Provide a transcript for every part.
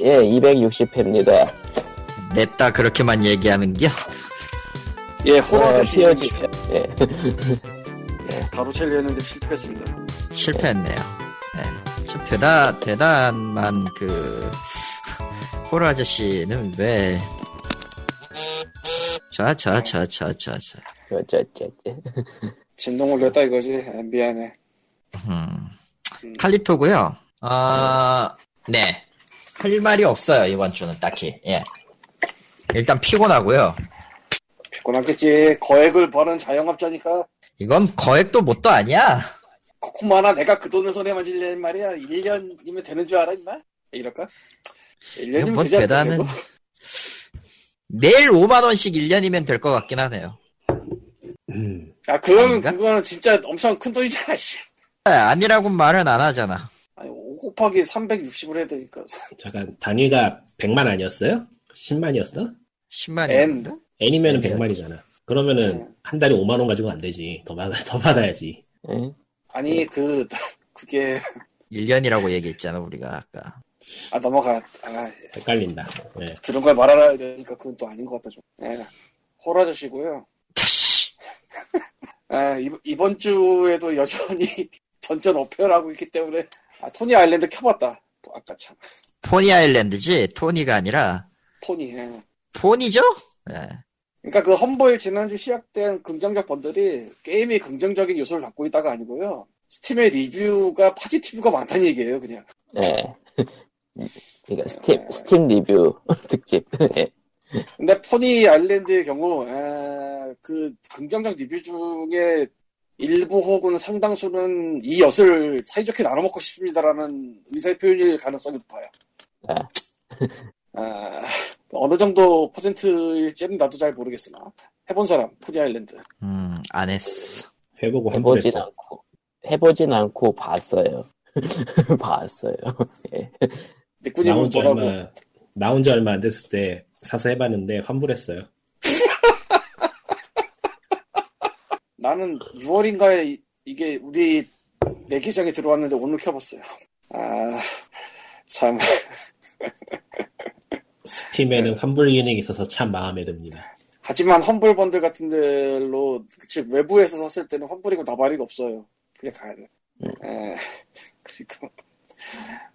예, 260회입니다. 냈다 그렇게만 얘기하는겨? 예, 호러 어, 아저씨 POG. 예. 가로채려 했는데 실패했습니다. 실패했네요. 네. 좀 대단, 대단한 그, 호러 아저씨는 왜, 자, 자, 자, 자, 자, 자. 어쩌쩌쩌. 진동 올렸다 이거지. 아, 미안해. 음. 칼리토고요 아, 네. 할 말이 없어요, 이번 주는 딱히. 예. 일단 피곤하고요 피곤하겠지. 거액을 버는 자영업자니까 이건 거액도 뭣도 아니야. 코코마나 내가 그 돈을 손에 만질려는 말이야. 1년이면 되는 줄 알아, 임마? 이럴까? 이건 1년이면 뭐 되지 대단한, 매일 5만원씩 1년이면 될 것 같긴 하네요. 음, 아, 아닌가? 그거는 진짜 엄청 큰 돈이잖아, 씨. 아니라고 말은 안 하잖아. 아니, 5 곱하기 360을 해야 되니까. 잠깐 단위가 100만 아니었어요? 10만이었어? 10만이. N? N이면 네. 100만이잖아. 그러면은 네. 한 달에 5만 원 가지고는 안 되지. 더 받아 더 받아야지. 예. 아니, 그, 그게, 1년이라고 얘기했잖아, 우리가 아까. 아, 넘어가. 아, 헷갈린다. 네. 들은 걸 말하라 이러니까 그건 또 아닌 것 같다, 좀. 예. 호라저씨고요 다시. 아, 이번- 이번 주에도 여전히 전전 어페어라고 있기 때문에 아, 토니 아일랜드 켜봤다. 아까 참 포니 아일랜드지? 토니가 아니라, 토니. 예. 폰이죠? 예. 그러니까 그 험버일 지난주 시작된 긍정적 번들이 게임이 긍정적인 요소를 갖고 있다가 아니고요. 스팀의 리뷰가 파지티브가 많다는 얘기예요, 그냥. 예. 그러니까 스팀, 스팀 리뷰 특집. 예. 근데 포니 아일랜드의 경우 에, 그 긍정적 리뷰 중에 일부 혹은 상당수는 이 엿을 사이좋게 나눠 먹고 싶습니다라는 의사의 표현일 가능성이 높아요. 아. 아, 어느 정도 퍼센트일지는 나도 잘 모르겠으나 해본 사람 포니 아일랜드 음, 안 했어. 해보고 해보진 환불했고. 않고. 해보진 않고 봤어요. 봤어요. 예. 니꾸님은 나온 지 얼마 나온 지 얼마 안 됐을 때 사서 해봤는데 환불했어요. 나는 6월인가에 이게 우리 내 계정에 들어왔는데 오늘 켜봤어요. 아, 참. 스팀에는 환불 기능이 있어서 참 마음에 듭니다. 하지만 환불 번들 같은 데로 그치 외부에서 샀을 때는 환불이고 나발이가 없어요. 그냥 가야 돼. 음. 에, 그리고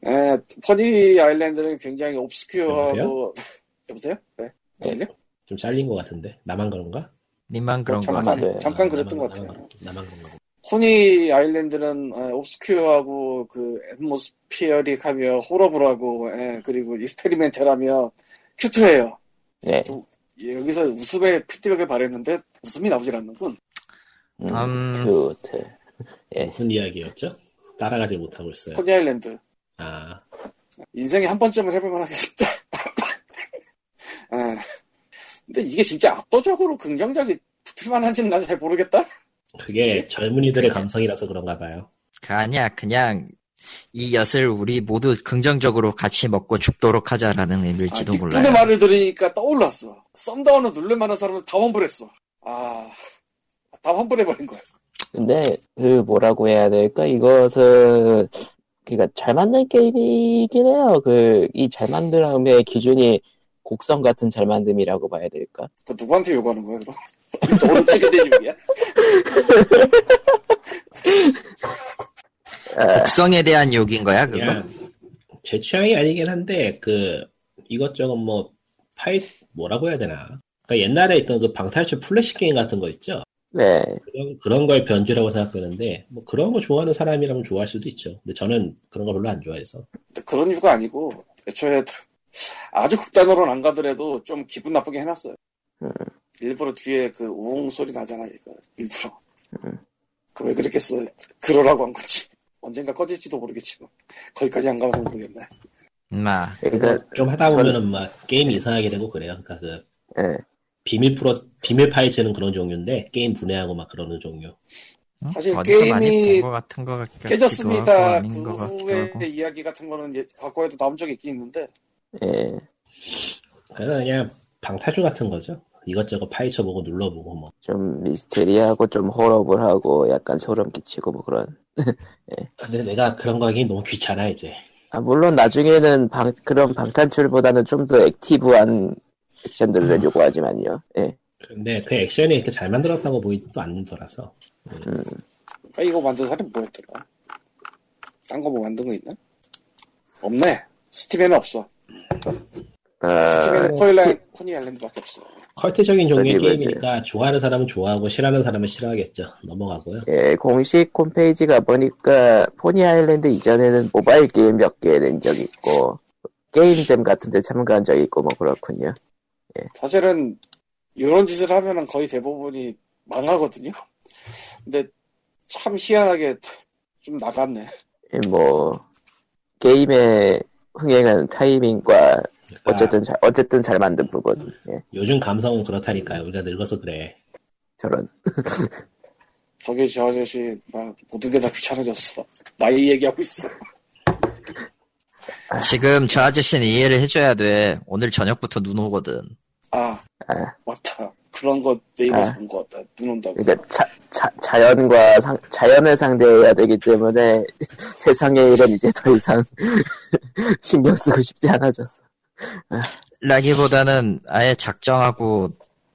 에, 퍼니 아일랜드는 굉장히 옵스큐어하고 여보세요? 네. 아니요? 좀 잘린 것 같은데 나만 그런가? 님만 그런 거 잠깐 같아. 같아요. 잠깐 아, 그랬던 것 같아요. 나만, 나만 그런가 보다. 포니 아일랜드는 에, 옵스큐어하고 그 애트모스피어릭하며 호러블하고 에, 그리고 익스페리멘탈하며 큐트해요. 네. 예, 여기서 웃음의 피드백을 바랬는데 웃음이 나오질 않는군. 음, 음. 큐트. 예. 무슨 이야기였죠? 따라가지 못하고 있어요. 포니 아일랜드. 아 인생에 한 번쯤은 해볼 만하겠다. 아, 근데 이게 진짜 압도적으로 긍정적이 붙을 만한지는 난 잘 모르겠다. 그게 젊은이들의 감성이라서 그런가 봐요. 그 아니야, 그냥 이 엿을 우리 모두 긍정적으로 같이 먹고 죽도록 하자라는 의미일지도 아, 몰라요. 닉군의 말을 들으니까 떠올랐어. 썸다운을 누를 만한 사람은 다 환불했어. 아, 다 환불해버린 거야. 근데 그 뭐라고 해야 될까? 이것은 그러니까 잘 만든 게임이긴 해요. 그 이 잘 만듦의 기준이 곡성 같은 잘 만듦이라고 봐야 될까? 그 누구한테 요구하는 거야, 그럼? 어느 쪽에 대한 욕이야? 곡성에 대한 욕인 거야, 그거? 제 취향이 아니긴 한데 그 이것저것 뭐 파이 뭐라고 해야 되나? 그러니까 옛날에 있던 그 방탈출 플래시 게임 같은 거 있죠. 네. 그런 그런 거의 변주라고 생각되는데 뭐 그런 거 좋아하는 사람이라면 좋아할 수도 있죠. 근데 저는 그런 거 별로 안 좋아해서. 그런 이유가 아니고, 애초에 아주 극단으로는 안 가더라도 좀 기분 나쁘게 해놨어요. 음. 일부러 뒤에 그 우웅 소리 나잖아, 이거. 일부러. 음. 그왜 그랬겠어. 그러라고 한 거지. 언젠가 꺼질지도 모르겠지 뭐. 거기까지 안 가봐서 모르겠네. 인마. 그러니까 좀 하다 보면은 막 게임이 이상하게 되고 그래요. 그러니까 그 예. 비밀 프로 비밀 파헤치는 그런 종류인데 게임 분해하고 막 그러는 종류. 응? 사실 게임이 같은 거 같기도 깨졌습니다. 그 하고. 이야기 같은 거는 예- 과거에도 나온 적이 있긴 있는데, 예. 그래서 그냥 방탈출 같은 거죠. 이것저것 파헤쳐보고 눌러보고 뭐. 좀 미스테리하고 좀 horrible 하고 약간 소름 끼치고 뭐 그런. 근데 내가 그런 거 하기 너무 귀찮아 이제. 아, 물론 나중에는 방, 그런 방탈출보다는 좀 더 active한 액션들을 요구하지만요. 예. 근데 그 액션이 이렇게 잘 만들었다고 보이지도 않는 거라서. 그러니까 이거 만든 사람이 뭐였더라? 딴 거 뭐 만든 거 있나? 없네. Steam에는 없어. 아, 스팀에는 코일라인 코니 아일랜드밖에 없어. 컬트적인 종류의? 게임이니까 좋아하는 사람은 좋아하고 싫어하는 사람은 싫어하겠죠. 넘어가고요. 예, 공식 홈페이지 가 보니까 포니 아일랜드 이전에는 모바일 게임 몇 개 낸적 있고 게임잼 같은 데 참가한 적 있고 뭐 그렇군요. 사실은 이런 짓을 하면은 거의 대부분이 망하거든요. 근데 참 희한하게 좀 나갔네. 예, 뭐 게임의 흥행한 타이밍과 그러니까 어쨌든 잘, 어쨌든 잘 만든 부분. 예, 요즘 감성은 그렇다니까요. 우리가 늙어서 그래. 저런. 저게 저 아저씨 막 모든 게 다 귀찮아졌어. 나이 얘기하고 있어. 지금 저 아저씨는 이해를 해줘야 돼. 오늘 저녁부터 눈 오거든. 아 아, 맞다. 그런 거 네이버에서 아. 본것 같다. 눈 온다고. 그러니까 자, 자, 자연과 상, 자연을 상대해야 되기 때문에 세상의 일은 이제 더 이상 신경 쓰고 싶지 않아졌어. 라기보다는 아예 작정하고,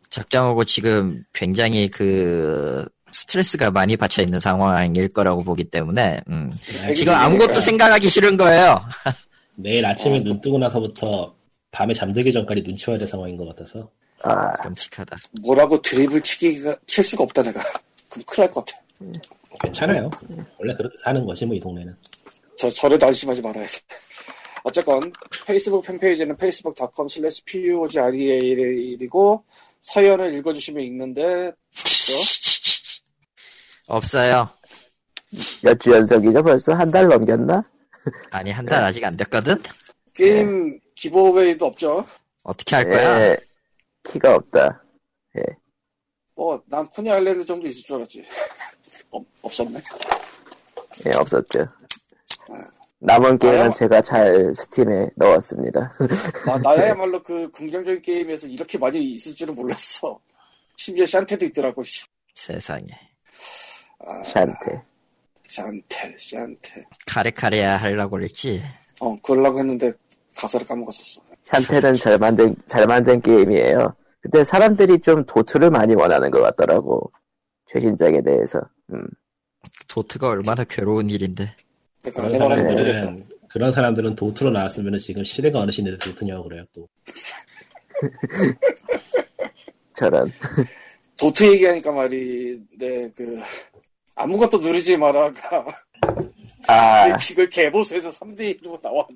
작정하고 지금 굉장히 그, 스트레스가 많이 받쳐 있는 상황일 거라고 보기 때문에, 음. 되게 지금. 아무것도 생각하기 싫은 거예요. 내일 아침에 어. 눈 뜨고 나서부터 밤에 잠들기 전까지 눈 치워야 될 상황인 것 같아서. 아, 끔찍하다. 뭐라고 드립을 치기가 칠 수가 없다 내가. 그럼 큰일 날 것 같아. 괜찮아요. 원래 그렇게 사는 거지 뭐 이 동네는. 저 저를 안심하지 말아야지. 어쨌건 페이스북 팬페이지는 facebook.com slash pugreal이고 사연을 읽어주시면 읽는데 그죠? 없어요. 몇 주 연속이죠? 벌써 한 달 넘겼나? 아니, 한 달 아직 안 됐거든? 게임 기브웨이도 없죠. 어떻게 할 거야? 예, 키가 없다. 뭐난 코니 아일랜드 정도 있을 줄 알았지. 없, 없었네. 예, 없었죠. 남은 게임은 아유. 제가 잘 스팀에 넣었습니다. 나, 나야말로 그 긍정적인 게임에서 이렇게 많이 있을 줄은 몰랐어. 심지어 샨테도 있더라고. 씨. 세상에. 아, 샨테. 샨테, 샨테. 카레카레야 하려고 그랬지? 어, 그러려고 했는데 가사를 까먹었었어. 샨테는 잘 만든, 잘 만든 게임이에요. 근데 사람들이 좀 도트를 많이 원하는 것 같더라고. 최신작에 대해서. 음. 도트가 얼마나 괴로운 일인데. 그러니까 그런. 사람들은 그런 사람들은 도트로 나왔으면 지금 시대가 어느 시대에 도트냐고 그래요 또. 저런. 도트 얘기하니까 말인데 그 아무것도 누르지 마라가 아, 그래픽을 개보수해서 3대1로 나왔.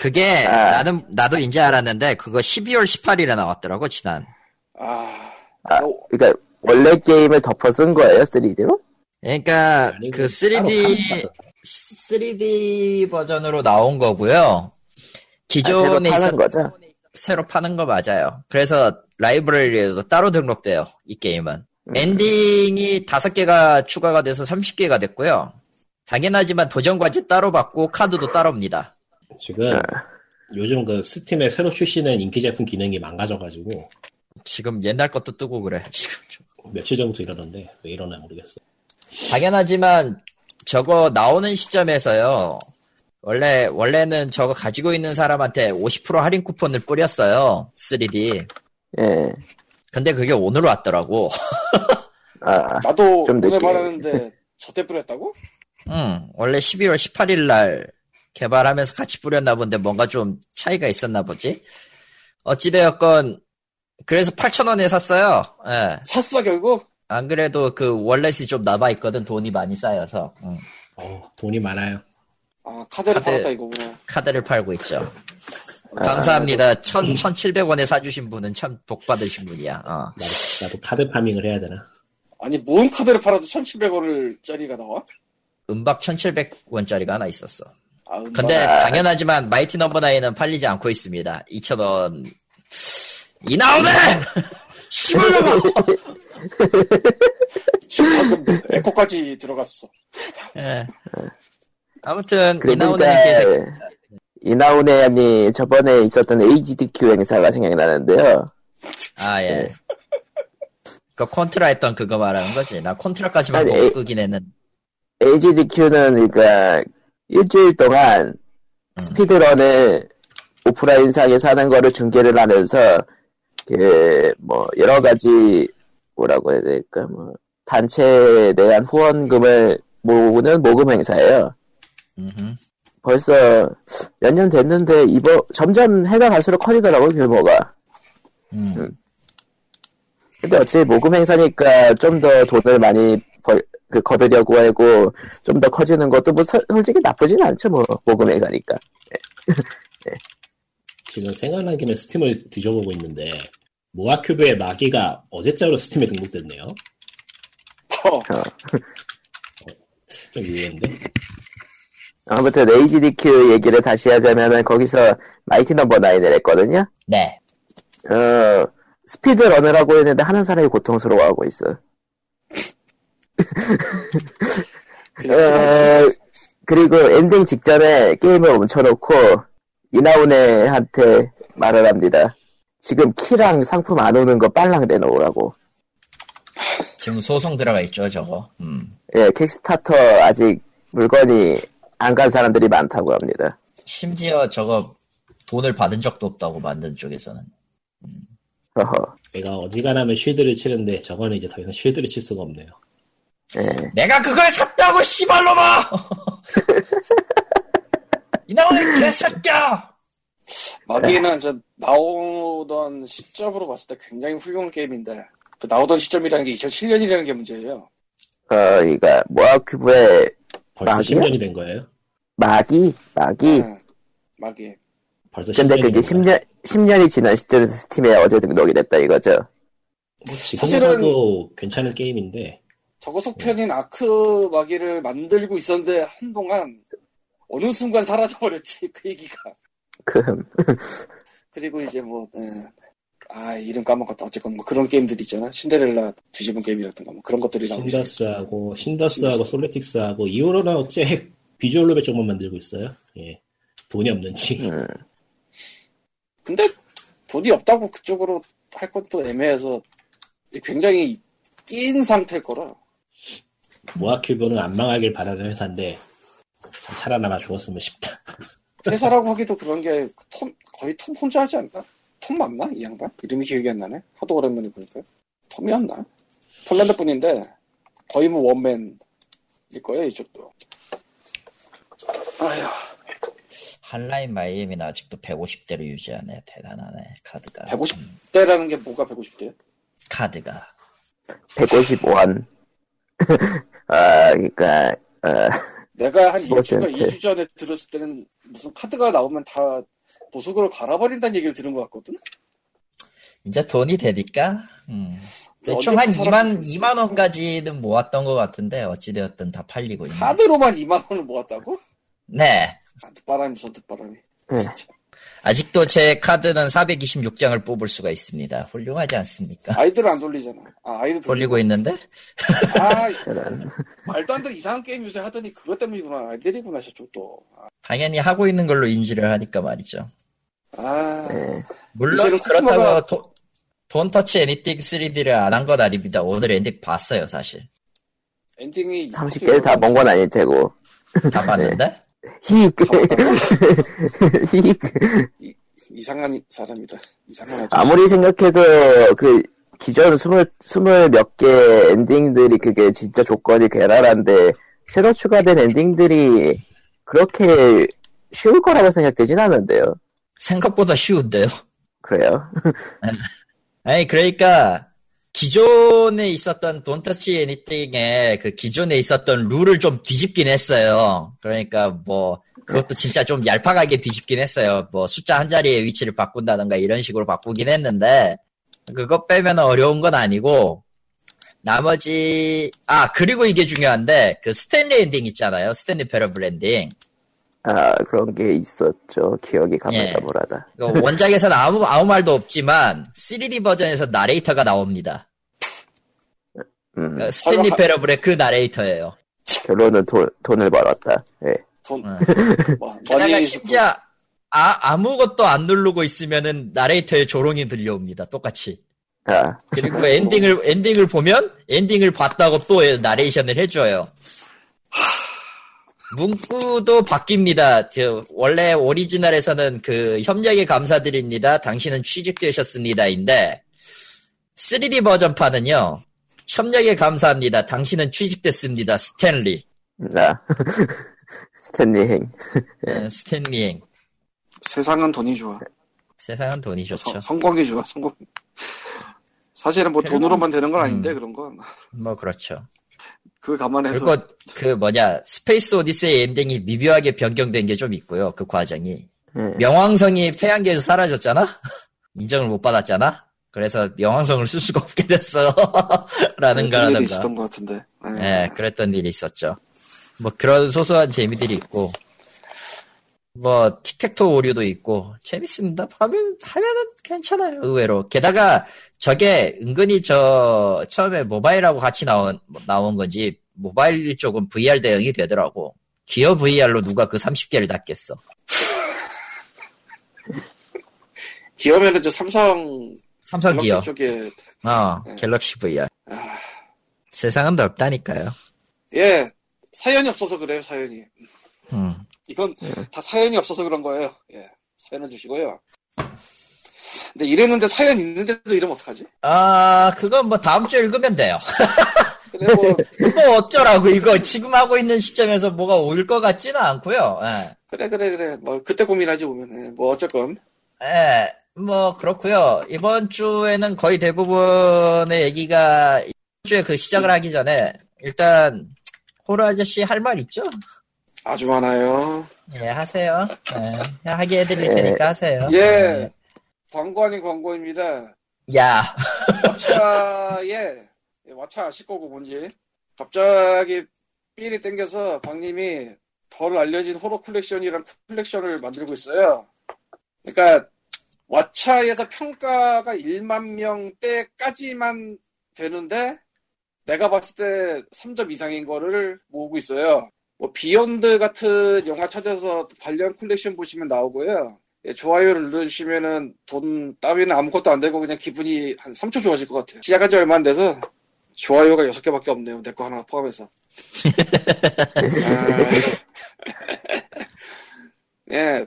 그게 아. 나는 나도 인지 알았는데 그거 12월 18일에 나왔더라고 지난. 아, 아, 어, 그러니까 원래 게임을 덮어 쓴 거예요, 3D로? 그러니까 아니, 그 따로 3D 파는 3D 버전으로 나온 거고요. 아, 기존에 파는 있었 거죠? 새로 파는 거 맞아요. 그래서 라이브러리에도 따로 등록돼요. 이 게임은. 음. 엔딩이 다섯 개가 추가가 돼서 30개가 됐고요. 당연하지만 도전 과제 따로 받고 카드도 따로입니다. 지금 요즘 그 스팀에 새로 출시된 인기 제품 기능이 망가져가지고 지금 옛날 것도 뜨고 그래. 지금 좀. 며칠 전부터 이러던데 왜 이러나 모르겠어. 당연하지만 저거 나오는 시점에서요. 원래 원래는 저거 가지고 있는 사람한테 50% 할인 쿠폰을 뿌렸어요. 3D. 예. 근데 그게 오늘 왔더라고. 아, 나도 좀 오늘. 말하는데 저때 뿌렸다고? 응. 원래 12월 18일 날 개발하면서 같이 뿌렸나 본데 뭔가 좀 차이가 있었나 보지. 어찌되었건 그래서 8,000원에 샀어요. 예. 샀어 결국? 안 그래도 그 월렛이 좀 남아 있거든. 돈이 많이 쌓여서. 응. 어, 돈이 많아요. 아 카드를 카드. 팔았다 이거구나. 카드를 팔고 있죠. 아, 감사합니다. 1,000, 1,700원에 사주신 분은 참 복 받으신 분이야. 어. 나도, 나도 카드 farming을 해야 되나? 아니 뭔 카드를 팔아도 1,700원을 짜리가 나와? 은박 1,700원짜리가 하나 있었어. 근데 당연하지만 Mighty Number Nine은 팔리지 않고 있습니다. 2,000원. 이 나오네! 씨발놈아! 에코까지 들어갔어. 예. 아무튼 보니까 개색 이나오네야니 저번에 있었던 HDQ 행사가 생각나는데요. 아 예. 네. 그 콘트라 했던 그거 말하는 거지. 나 콘트라까지만 아니, 보고 에- 끄긴 했는. HDQ는 그러니까 일주일 동안 스피드런을 오프라인상에서 하는 거를 중계를 하면서 그 뭐 여러 가지 뭐라고 해야 될까 뭐 단체에 대한 후원금을 모으는 모금 행사예요. 음흠. 벌써 몇 년 됐는데 이번 점점 해가 갈수록 커지더라고요 규모가. 음. 근데 어차피 모금 행사니까 좀 더 돈을 많이 벌, 그 거두려고 하고 좀 더 커지는 것도 뭐 서- 솔직히 나쁘진 않죠 뭐 모금 행사니까. 지금 생각난 김에 스팀을 뒤져보고 있는데 MoaCube의 마기가 어제자로 Steam에 등록됐네요. 어, 좀 의외인데. 아무튼 AGDQ 얘기를 다시 하자면은 거기서 Mighty Number Nine을 했거든요. 네. 어 speed runner라고 했는데 하는 사람이 고통스러워하고 있어. 어, 그리고 엔딩 직전에 게임을 멈춰놓고 이나운에한테 말을 합니다. 지금 키랑 상품 안 오는 거 빨랑 내놓으라고. 지금 소송 들어가 있죠, 저거. 음. 예, 킥스타터 아직 물건이 안 간 사람들이 많다고 합니다. 심지어 저거 돈을 받은 적도 없다고 만든 쪽에서는. 허허. 내가 어지간하면 쉴드를 치는데 저거는 이제 더 이상 쉴드를 칠 수가 없네요. 예. 내가 그걸 샀다고 씨발로마! 이나오는 개새끼야! 마기는 저 나오던 시점으로 봤을 때 굉장히 훌륭한 게임인데 그 나오던 시점이라는 게 2007년이라는 게 문제예요. 어, 그러니까 모아큐브의 벌써 마기야? 10년이 된 거예요? 마기, 마기. 응, 마기. 벌써 근데 10년이 그게 된 거예요? 10년 10년이 지난 시점에서 스팀에 어제 등록이 됐다 이거죠. 뭐 지금 사실은- 괜찮은 게임인데 저거 속편인 아크 마기를 만들고 있었는데 한동안 어느 순간 사라져버렸지 그 얘기가. 그 그리고 이제 뭐, 예. 아 이름 까먹었다. 어쨌건 뭐 그런 게임들 있잖아. 신데렐라 뒤집은 게임이라든가 뭐 그런 것들이 나오고. 신더스하고 신더스. 솔레틱스하고 이후로는 어째 비주얼 로베 쪽만 만들고 있어요. 예. 돈이 없는지. 음, 근데 돈이 없다고 그쪽으로 할 것도 애매해서 굉장히 낀 상태일 거라. 모아큐브는 안 망하길 바라는 회사인데 참 살아남아 죽었으면 싶다. 회사라고 하기도 그런 게 톰, 거의 톰 혼자 하지 않나? 톰 맞나? 이 양반? 이름이 기억이 안 나네. 하도 오랜만에 보니까. 톰이었나? 폴란드 분인데 거의 뭐 원맨일 거예요 이쪽도. 아휴. 한라인 마이애미는 아직도 150대로 유지하네. 대단하네, 카드가. 150대라는 게 뭐가 150대야? 카드가. 155원. 아, 그러니까 어, 내가 한 15 1주가 센트. 2주 전에 들었을 때는 무슨 카드가 나오면 다 보석으로 갈아버린다는 얘기를 들은 것 같거든? 이제 돈이 되니까, 음. 대충 한 2만, 사람들이 2만 원까지는 모았던 것 같은데, 어찌 되었든 다 팔리고 있네. 카드로만 2만 원을 모았다고? 네. 아, 뒷바람이 무슨 뒷바람이. 네. 진짜. 아직도 제 카드는 426장을 뽑을 수가 있습니다. 훌륭하지 않습니까? idle 안 돌리잖아. 아, idle 돌리고 있는데? 아, 말도 안 되는 이상한 게임 요새 하더니 그것 때문이구나. idle이구나, 저쪽 또. 당연히 하고 있는 걸로 인지를 하니까 말이죠. 아, 예. 물론 그렇다고 도, Don't Touch Anything 3D를 안 한 건 아닙니다. 오늘 엔딩 봤어요, 사실. 엔딩이. 30개를 다 본 건 아닐 테고. 다 봤는데? 히익. 히익. 이상한 사람이다. 이상한 아저씨. 아무리 생각해도 그 기존 스물 스물 몇 개 엔딩들이 그게 진짜 조건이 괴랄한데 새로 추가된 엔딩들이 그렇게 쉬울 거라고 생각되진 않은데요. 생각보다 쉬운데요. 그래요? 아니, 그러니까, 기존에 있었던 돈 터치 애니띵에 그 기존에 있었던 룰을 좀 뒤집긴 했어요. 그러니까 뭐, 그것도 진짜 좀 얄팍하게 뒤집긴 했어요. 뭐, 숫자 한 자리의 위치를 바꾼다던가 이런 식으로 바꾸긴 했는데, 그거 빼면 어려운 건 아니고, 나머지, 아, 그리고 이게 중요한데, 그 스탠리 엔딩 있잖아요. Stanley Parable 엔딩. 아 그런 게 있었죠. 기억이 예. 가물가물하다. 이거 원작에서는 아무, 아무 말도 없지만, 3D 버전에서 나레이터가 나옵니다. 음, 그 Stanley Parable의 그 나레이터예요. 결론은 돈 돈을 벌었다. 예. 돈, 응. 뭐, 게다가 심지어 아, 아무것도 안 누르고 있으면은 나레이터의 조롱이 들려옵니다. 똑같이. 아 그리고 엔딩을 엔딩을 보면 엔딩을 봤다고 또 나레이션을 해줘요. 문구도 바뀝니다. 그 원래 오리지널에서는 그 협력에 감사드립니다. 당신은 취직되셨습니다인데 3D 버전판은요. 협력에 감사합니다. 당신은 취직됐습니다. 스탠리. 나 스탠리행. 예, 스탠리 행. 세상은 돈이 좋아. 세상은 돈이 좋죠. 성, 성공이 좋아, 성공. 사실은 뭐 돈으로만 되는 건 아닌데, 음. 그런 건. 뭐 그렇죠. 그거 감안해도. 그리고 그 뭐냐 Space Odyssey 엔딩이 미묘하게 변경된 게 좀 있고요. 그 과정이 예. 명왕성이 태양계에서 사라졌잖아. 인정을 못 받았잖아. 그래서 명왕성을 쓸 수가 없게 됐어. 라는 거라든가. 있었던 것 같은데. 예, 그랬던 일이 있었죠. 뭐 그런 소소한 재미들이 있고, 뭐 틱택토 오류도 있고 재밌습니다. 하면 하면은 괜찮아요. 의외로. 게다가 저게 은근히 저 처음에 모바일하고 같이 나온 나온 건지 모바일 쪽은 VR 대응이 되더라고. 기어 VR로 누가 그 30개를 닫겠어. 기어면은 저 삼성 삼성 기어. 쪽에 어, 네. 갤럭시 VR. 아, 세상은 넓다니까요. 예 사연이 없어서 그래요 사연이 음. 이건 다 사연이 없어서 그런 거예요 예 사연을 주시고요 근데 이랬는데 사연 있는데도 이러면 어떡하지 아, 그건 뭐 다음 주에 읽으면 돼요. 그래 뭐 뭐 어쩌라고 이거 지금 하고 있는 시점에서 뭐가 올 것 같지는 않고요. 예. 그래 그래 그래 뭐 그때 고민하지 보면 예, 뭐 어쨌건 예, 뭐 그렇고요. 이번 주에는 거의 대부분의 얘기가 이번 주에 그 시작을 하기 전에 일단 호러 아저씨 할 말 있죠? 아주 많아요 예, 하세요. 예, 하게 해드릴 테니까 하세요. 예 광고 아닌 광고입니다 야, 왓챠에 예, 왓챠 아실 거고 뭔지 갑자기 삘이 땡겨서 광님이 덜 알려진 호러 컬렉션이란 컬렉션을 만들고 있어요. 그러니까 왓챠에서 평가가 1만 명대까지만 되는데 내가 봤을 때 3점 이상인 거를 모으고 있어요. 뭐 Beyond 같은 영화 찾아서 관련 컬렉션 보시면 나오고요. 예, 좋아요를 눌러주시면은 돈 따위는 아무것도 안 되고 그냥 기분이 한 3초 좋아질 것 같아요. 시작한 지 얼마 안 돼서 좋아요가 6개밖에 없네요. 내 거 하나 포함해서. 아, 예.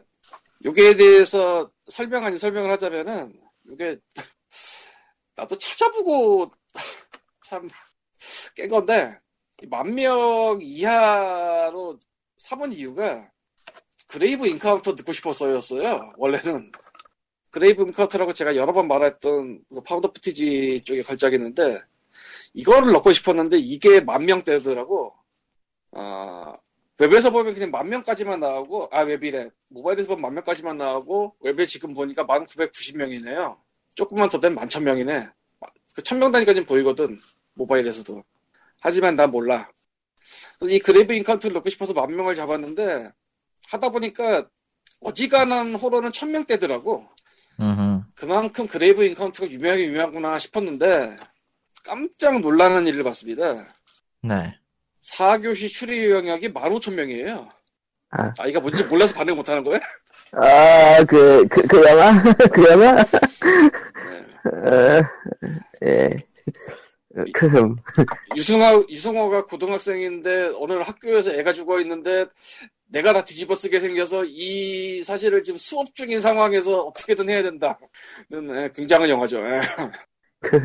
요게에 대해서 설명 아닌 설명을 하자면은 요게 나도 찾아보고 참 깬 건데 만 명 이하로 삼은 이유가 Grave Encounter 넣고 싶어서였어요. 원래는 Grave Encounter라고 제가 여러 번 말했던 그 found footage 쪽에 걸작인데 이거를 넣고 싶었는데 이게 만 명대더라고. 아 웹에서 보면 그냥 만 명까지만 나오고 아 웹이래 모바일에서 보면 만 명까지만 나오고 웹에 지금 보니까 만 990명이네요. 조금만 더 되면 만 천 명이네. 그 천 명 단위까지는 보이거든 모바일에서도. 하지만 난 몰라. 이 Grave Encounter를 넣고 싶어서 만 명을 잡았는데 하다 보니까 어지간한 호러는 천 명대더라고. 음흠. 그만큼 Grave Encounter가 유명하게 유명하구나 싶었는데 깜짝 놀라는 일을 봤습니다. 네. 4교시 추리 영역이 15,000명이에요. 아. 아, 이거 뭔지 몰라서 반응 못하는 거야? 아, 그, 그, 그 영화? 그 영화? 어, 예. 그, 유승호, 유승호가 고등학생인데 어느 학교에서 애가 죽어 있는데 내가 다 뒤집어 쓰게 생겨서 이 사실을 지금 수업 중인 상황에서 어떻게든 해야 된다는 예, 굉장한 영화죠. 예. 그,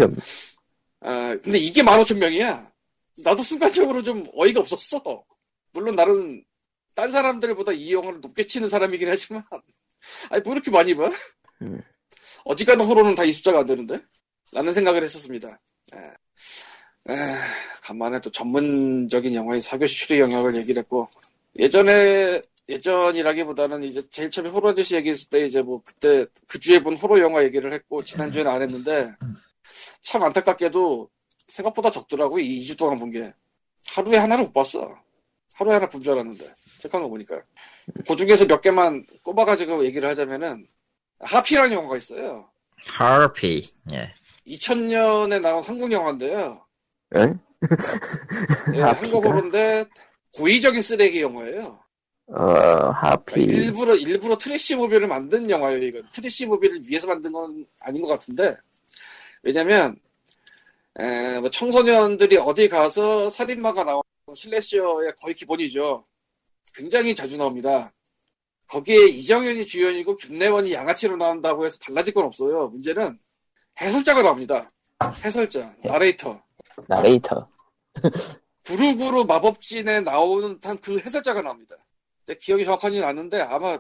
아, 근데 이게 15,000명이야. 나도 순간적으로 좀 어이가 없었어. 물론 나는 딴 사람들보다 이 영화를 높게 치는 사람이긴 하지만 아니 뭐 이렇게 많이 봐? 음. 어지간한 호로는 다 이 숫자가 안 되는데? 라는 생각을 했었습니다. 에, 에, 간만에 또 전문적인 영화인 사교시 추리 영역을 얘기를 했고 예전에 예전이라기보다는 이제 제일 처음에 호러 아저씨 얘기했을 때 이제 뭐 그때 그 주에 본 호러 영화 얘기를 했고 지난주에는 안 했는데 참 안타깝게도 생각보다 적더라고 이 2주 동안 본 게 하루에 하나를 못 봤어 하루에 하나 본 줄 알았는데 체크한 거 보니까 그 중에서 몇 개만 꼽아가지고 얘기를 하자면은 하피라는 영화가 있어요 하피. 예. 2000년에 나온 한국 영화인데요 응? 예, 하피가? 한국 호러인데 고의적인 쓰레기 영화예요 어, 그러니까 하피. 일부러 일부러 trash movie를 만든 영화예요. 이거 trash movie를 위해서 만든 건 아닌 것 같은데 왜냐면 에, 뭐 청소년들이 어디 가서 살인마가 나오는 slasher의 거의 기본이죠. 굉장히 자주 나옵니다. 거기에 이정현이 주연이고 김래원이 양아치로 나온다고 해서 달라질 건 없어요. 문제는 해설자가 나옵니다. 해설자, 나레이터. 나레이터. 구루구루 마법진에 나오는 듯한 그 해설자가 나옵니다. 근데 기억이 정확하지는 않는데 아마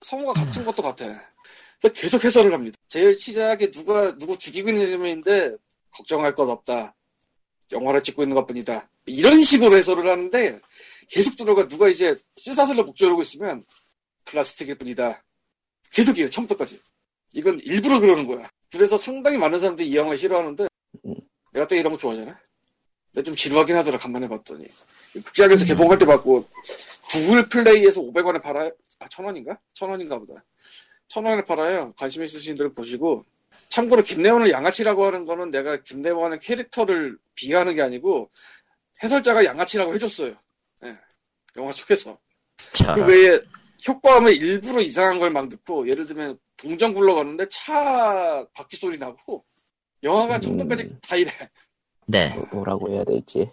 성우가 같은 것도 같아. 계속 해설을 합니다. 제일 시작에 누가 누구 죽이고 있는 장면인데 걱정할 것 없다. 영화를 찍고 있는 것 뿐이다. 이런 식으로 해설을 하는데 계속 들어가 누가 이제 쇠사슬로 목 조르고 있으면 플라스틱일 뿐이다. 계속이에요. 처음부터까지. 이건 일부러 그러는 거야. 그래서 상당히 많은 사람들이 이 영화 싫어하는데 음. 내가 또 이런 거 좋아하잖아. 근데 좀 지루하긴 하더라. 간만에 봤더니. 극장에서 개봉할 때 봤고 구글 플레이에서 500원에 팔아요. 아, 1000원인가? 1000원인가 보다. 1000원에 팔아요. 관심 있으신 분들 보시고 참고로 김래원을 양아치라고 하는 거는 내가 김래원의 캐릭터를 비하하는 게 아니고 해설자가 양아치라고 해줬어요. 예. 영화 속에서. 자, 그 외에 효과음을 일부러 이상한 걸 막 넣고 예를 들면 동전 굴러가는데 차 바퀴 소리 나고 영화가 음. 처음부터까지 다 이래. 네. 뭐- 뭐라고 해야 될지.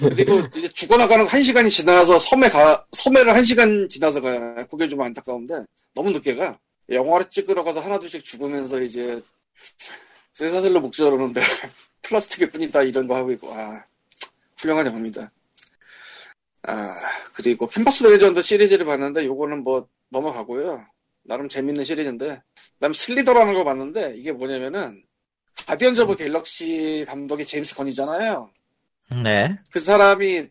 그리고 이제 죽어나가는 한 시간이 지나서 섬에 가 섬에를 한 시간 지나서 가. 그게 좀 안타까운데 너무 늦게 가. 영화를 찍으러 가서 하나둘씩 죽으면서 이제 쇠사슬로 목조르는데 플라스틱일 뿐이다 이런 거 하고 있고 아 훌륭한 영화입니다. 아 그리고 Campus Legend 시리즈를 봤는데 요거는 뭐 넘어가고요. 나름 재밌는 시리즈인데 그 다음 Slither라는 거 봤는데 이게 뭐냐면은 Guardians of Galaxy 감독이 제임스 건이잖아요. 네. 그 사람이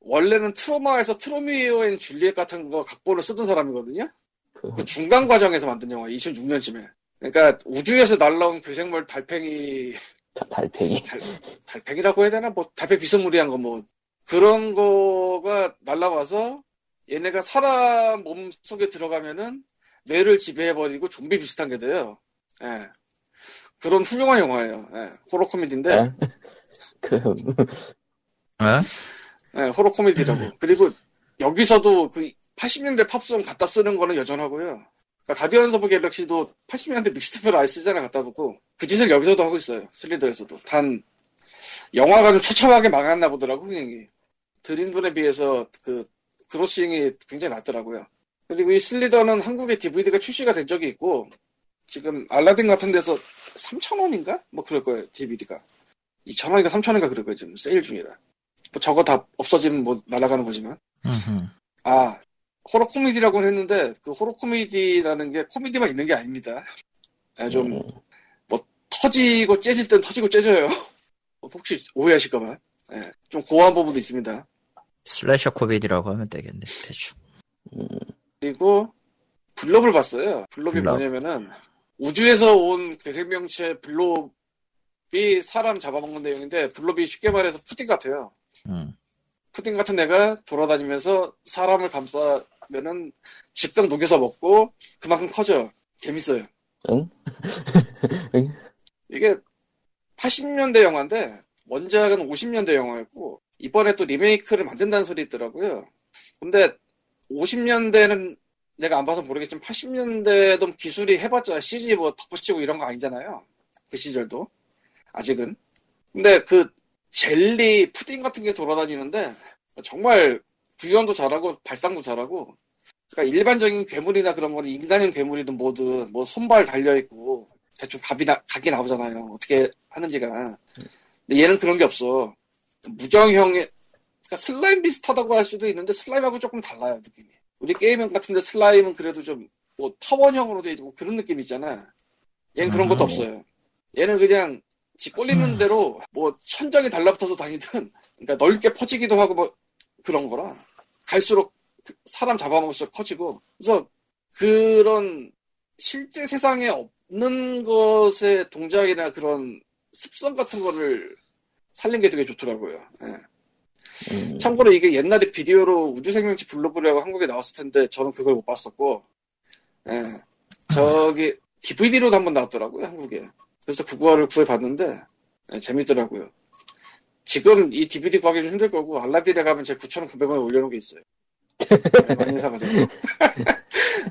원래는 Troma에서 Tromeo and Juliet 같은 거 각본을 쓰던 사람이거든요. 그, 그 중간 과정에서 만든 영화 2006년쯤에. 그러니까 우주에서 날라온 괴생물 달팽이 자, 달팽이. 달팽이라고 해야 되나 뭐 달팽이 비스무리한 거 뭐 그런 거가 날라와서 얘네가 사람 몸 속에 들어가면은 뇌를 지배해버리고 좀비 비슷한 게 돼요. 예. 그런 훌륭한 영화예요. 예. 호러 코미디인데 에? 그, 어? 네, 호러 코미디라고. 그리고 여기서도 그 80년대 팝송 갖다 쓰는 거는 여전하고요. 그러니까 Guardians of Galaxy도 80년대 mixtape를 아예 쓰잖아 갖다 놓고 그 짓을 여기서도 하고 있어요. Slither에서도. 단 영화가 좀 처참하게 망했나 보더라고 흥행이. 들인 돈에 비해서 그 grossing이 굉장히 낮더라고요. 그리고 이 Slither는 한국에 DVD가 출시가 된 적이 있고 지금 알라딘 같은 데서 3,000원인가? 뭐 그럴 거예요. DVD가. 2,000원인가 3,000원인가 그럴 거예요. 지금 세일 중이라. 뭐 저거 다 없어지면 뭐 날아가는 거지만 음흠. 아 호러 코미디라고는 했는데 그 호러 코미디라는 게 코미디만 있는 게 아닙니다 예, 좀 음, 터지고 째질 땐 터지고 째져요 뭐 혹시 오해하실까봐 예, 좀 고어한 부분도 있습니다 슬래셔 코미디라고 하면 되겠네. 대충. 그리고 블럽을 봤어요 블럽이 블럽. 뭐냐면은 우주에서 온 괴생명체 Blob이 사람 잡아먹는 내용인데 Blob이 쉽게 말해서 푸딩 같아요 음. 푸딩 같은 애가 돌아다니면서 사람을 감싸면은 즉각 녹여서 먹고 그만큼 커져. 재밌어요. 응? 이게 80년대 영화인데 원작은 50년대 영화였고 이번에 또 리메이크를 만든다는 소리 있더라고요. 근데 50년대는 내가 안 봐서 모르겠지만 80년대도 기술이 해봤자 CG 뭐 덮어치고 이런 거 아니잖아요. 그 시절도 아직은. 근데 그 젤리 푸딩 같은 게 돌아다니는데 정말 구현도 잘하고 발상도 잘하고 그러니까 일반적인 괴물이나 그런 거는 인간형 괴물이든 뭐든 뭐 손발 달려 있고 대충 각이 나 각이 나오잖아요. 어떻게 하는지가. 근데 얘는 그런 게 없어. 무정형의 그러니까 슬라임 비슷하다고 할 수도 있는데 슬라임하고 조금 달라요 느낌이. 우리 게임 같은데 슬라임은 그래도 좀 뭐 타원형으로 돼 있고 그런 느낌 있잖아. 얘는 그런 것도 음. 없어요. 얘는 그냥 지 꼴리는 대로 뭐 천장에 달라붙어서 다니든 그러니까 넓게 퍼지기도 하고 뭐 그런 거라 갈수록 그 사람 잡아먹을수록 커지고 그래서 그런 실제 세상에 없는 것의 동작이나 그런 습성 같은 거를 살린 게 되게 좋더라고요. 예. 음, 참고로 이게 옛날에 비디오로 우주생명체 Blob이라고 한국에 나왔을 텐데 저는 그걸 못 봤었고 예. 저기 DVD로도 한번 나왔더라고요 한국에. 그래서 그거를 구해봤는데 예, 재밌더라고요. 지금 이 DVD 구하기 좀 힘들 거고 알라딘에 가면 제 9,900원에 올려놓은 게 있어요. 예, 많이 사가지고.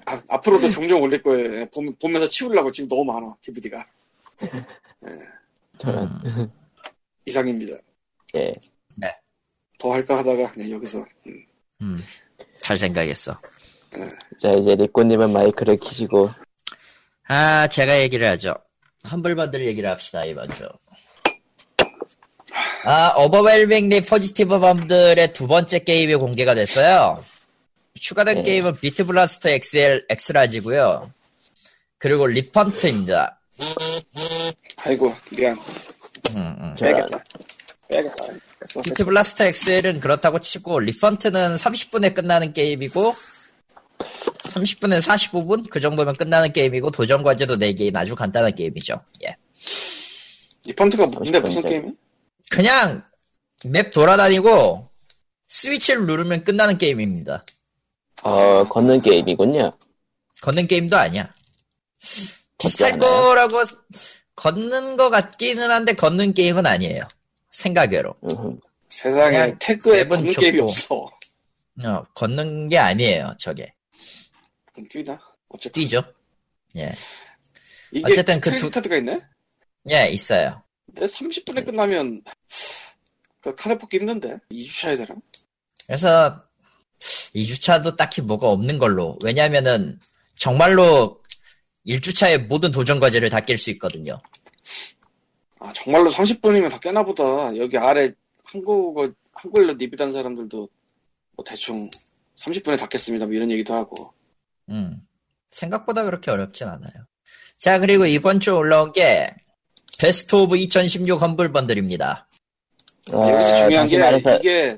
아, 앞으로도 종종 올릴 거예요. 예, 보, 보면서 치우려고 지금 너무 많아 DVD가. 저는, 음. 이상입니다. 예. 더 할까 하다가 그냥 여기서 음. 음. 잘 생각했어. 자, 이제 리꼬님은 마이크를 키시고, 아, 제가 얘기를 하죠. Humble Bundle 얘기를 합시다, 이번 주. 아, Overwhelmingly Positive Bundle의 두 번째 게임이 공개가 됐어요. 추가된 네. 게임은 비트 블라스터 XL, 엑스라지고요 그리고 Refunct입니다. 아이고 미안 음, 음. 자, 빼겠다 빼겠다 됐어 Bit Blaster XL은 그렇다고 치고, Refunct는 30분에 끝나는 게임이고, 30분에 45분? 그 정도면 끝나는 게임이고, 도전 과제도 4개인 아주 간단한 게임이죠. 예. Refunct가 뭔데 무슨. 게임이? 그냥 맵 돌아다니고 스위치를 누르면 끝나는 게임입니다. 어, 걷는 게임이군요. 걷는 게임도 아니야. 비슷할 않아요? 거라고 걷는 거 같기는 한데 걷는 게임은 아니에요. 생각외로. 음흠. 세상에 태그에 걷는 게임이. 없어 어, 걷는 게 아니에요. 저게 그럼 뛰나? 어쨌든 뛰죠. 예, 이게 어쨌든 그 두- 카드가 있네? 예 있어요. 근데 30분에 끝나면 그 카드 뽑기 힘든데 2주차 해야 되나? 그래서 2주차도 딱히 뭐가 없는 걸로. 왜냐면은 정말로 1주차에 모든 도전 과제를 다 깰 수 있거든요. 아 정말로 30분이면 다 깨나 보다 여기 아래 한국어 한글로 리뷰한 사람들도 뭐 대충 30분에 다 깼습니다 뭐 이런 얘기도 하고 음, 생각보다 그렇게 어렵진 않아요. 자, 그리고 이번 주 올라온 게 Best of 2016 Humble Bundle입니다. 아, 여기서 중요한 게 말해서, 이게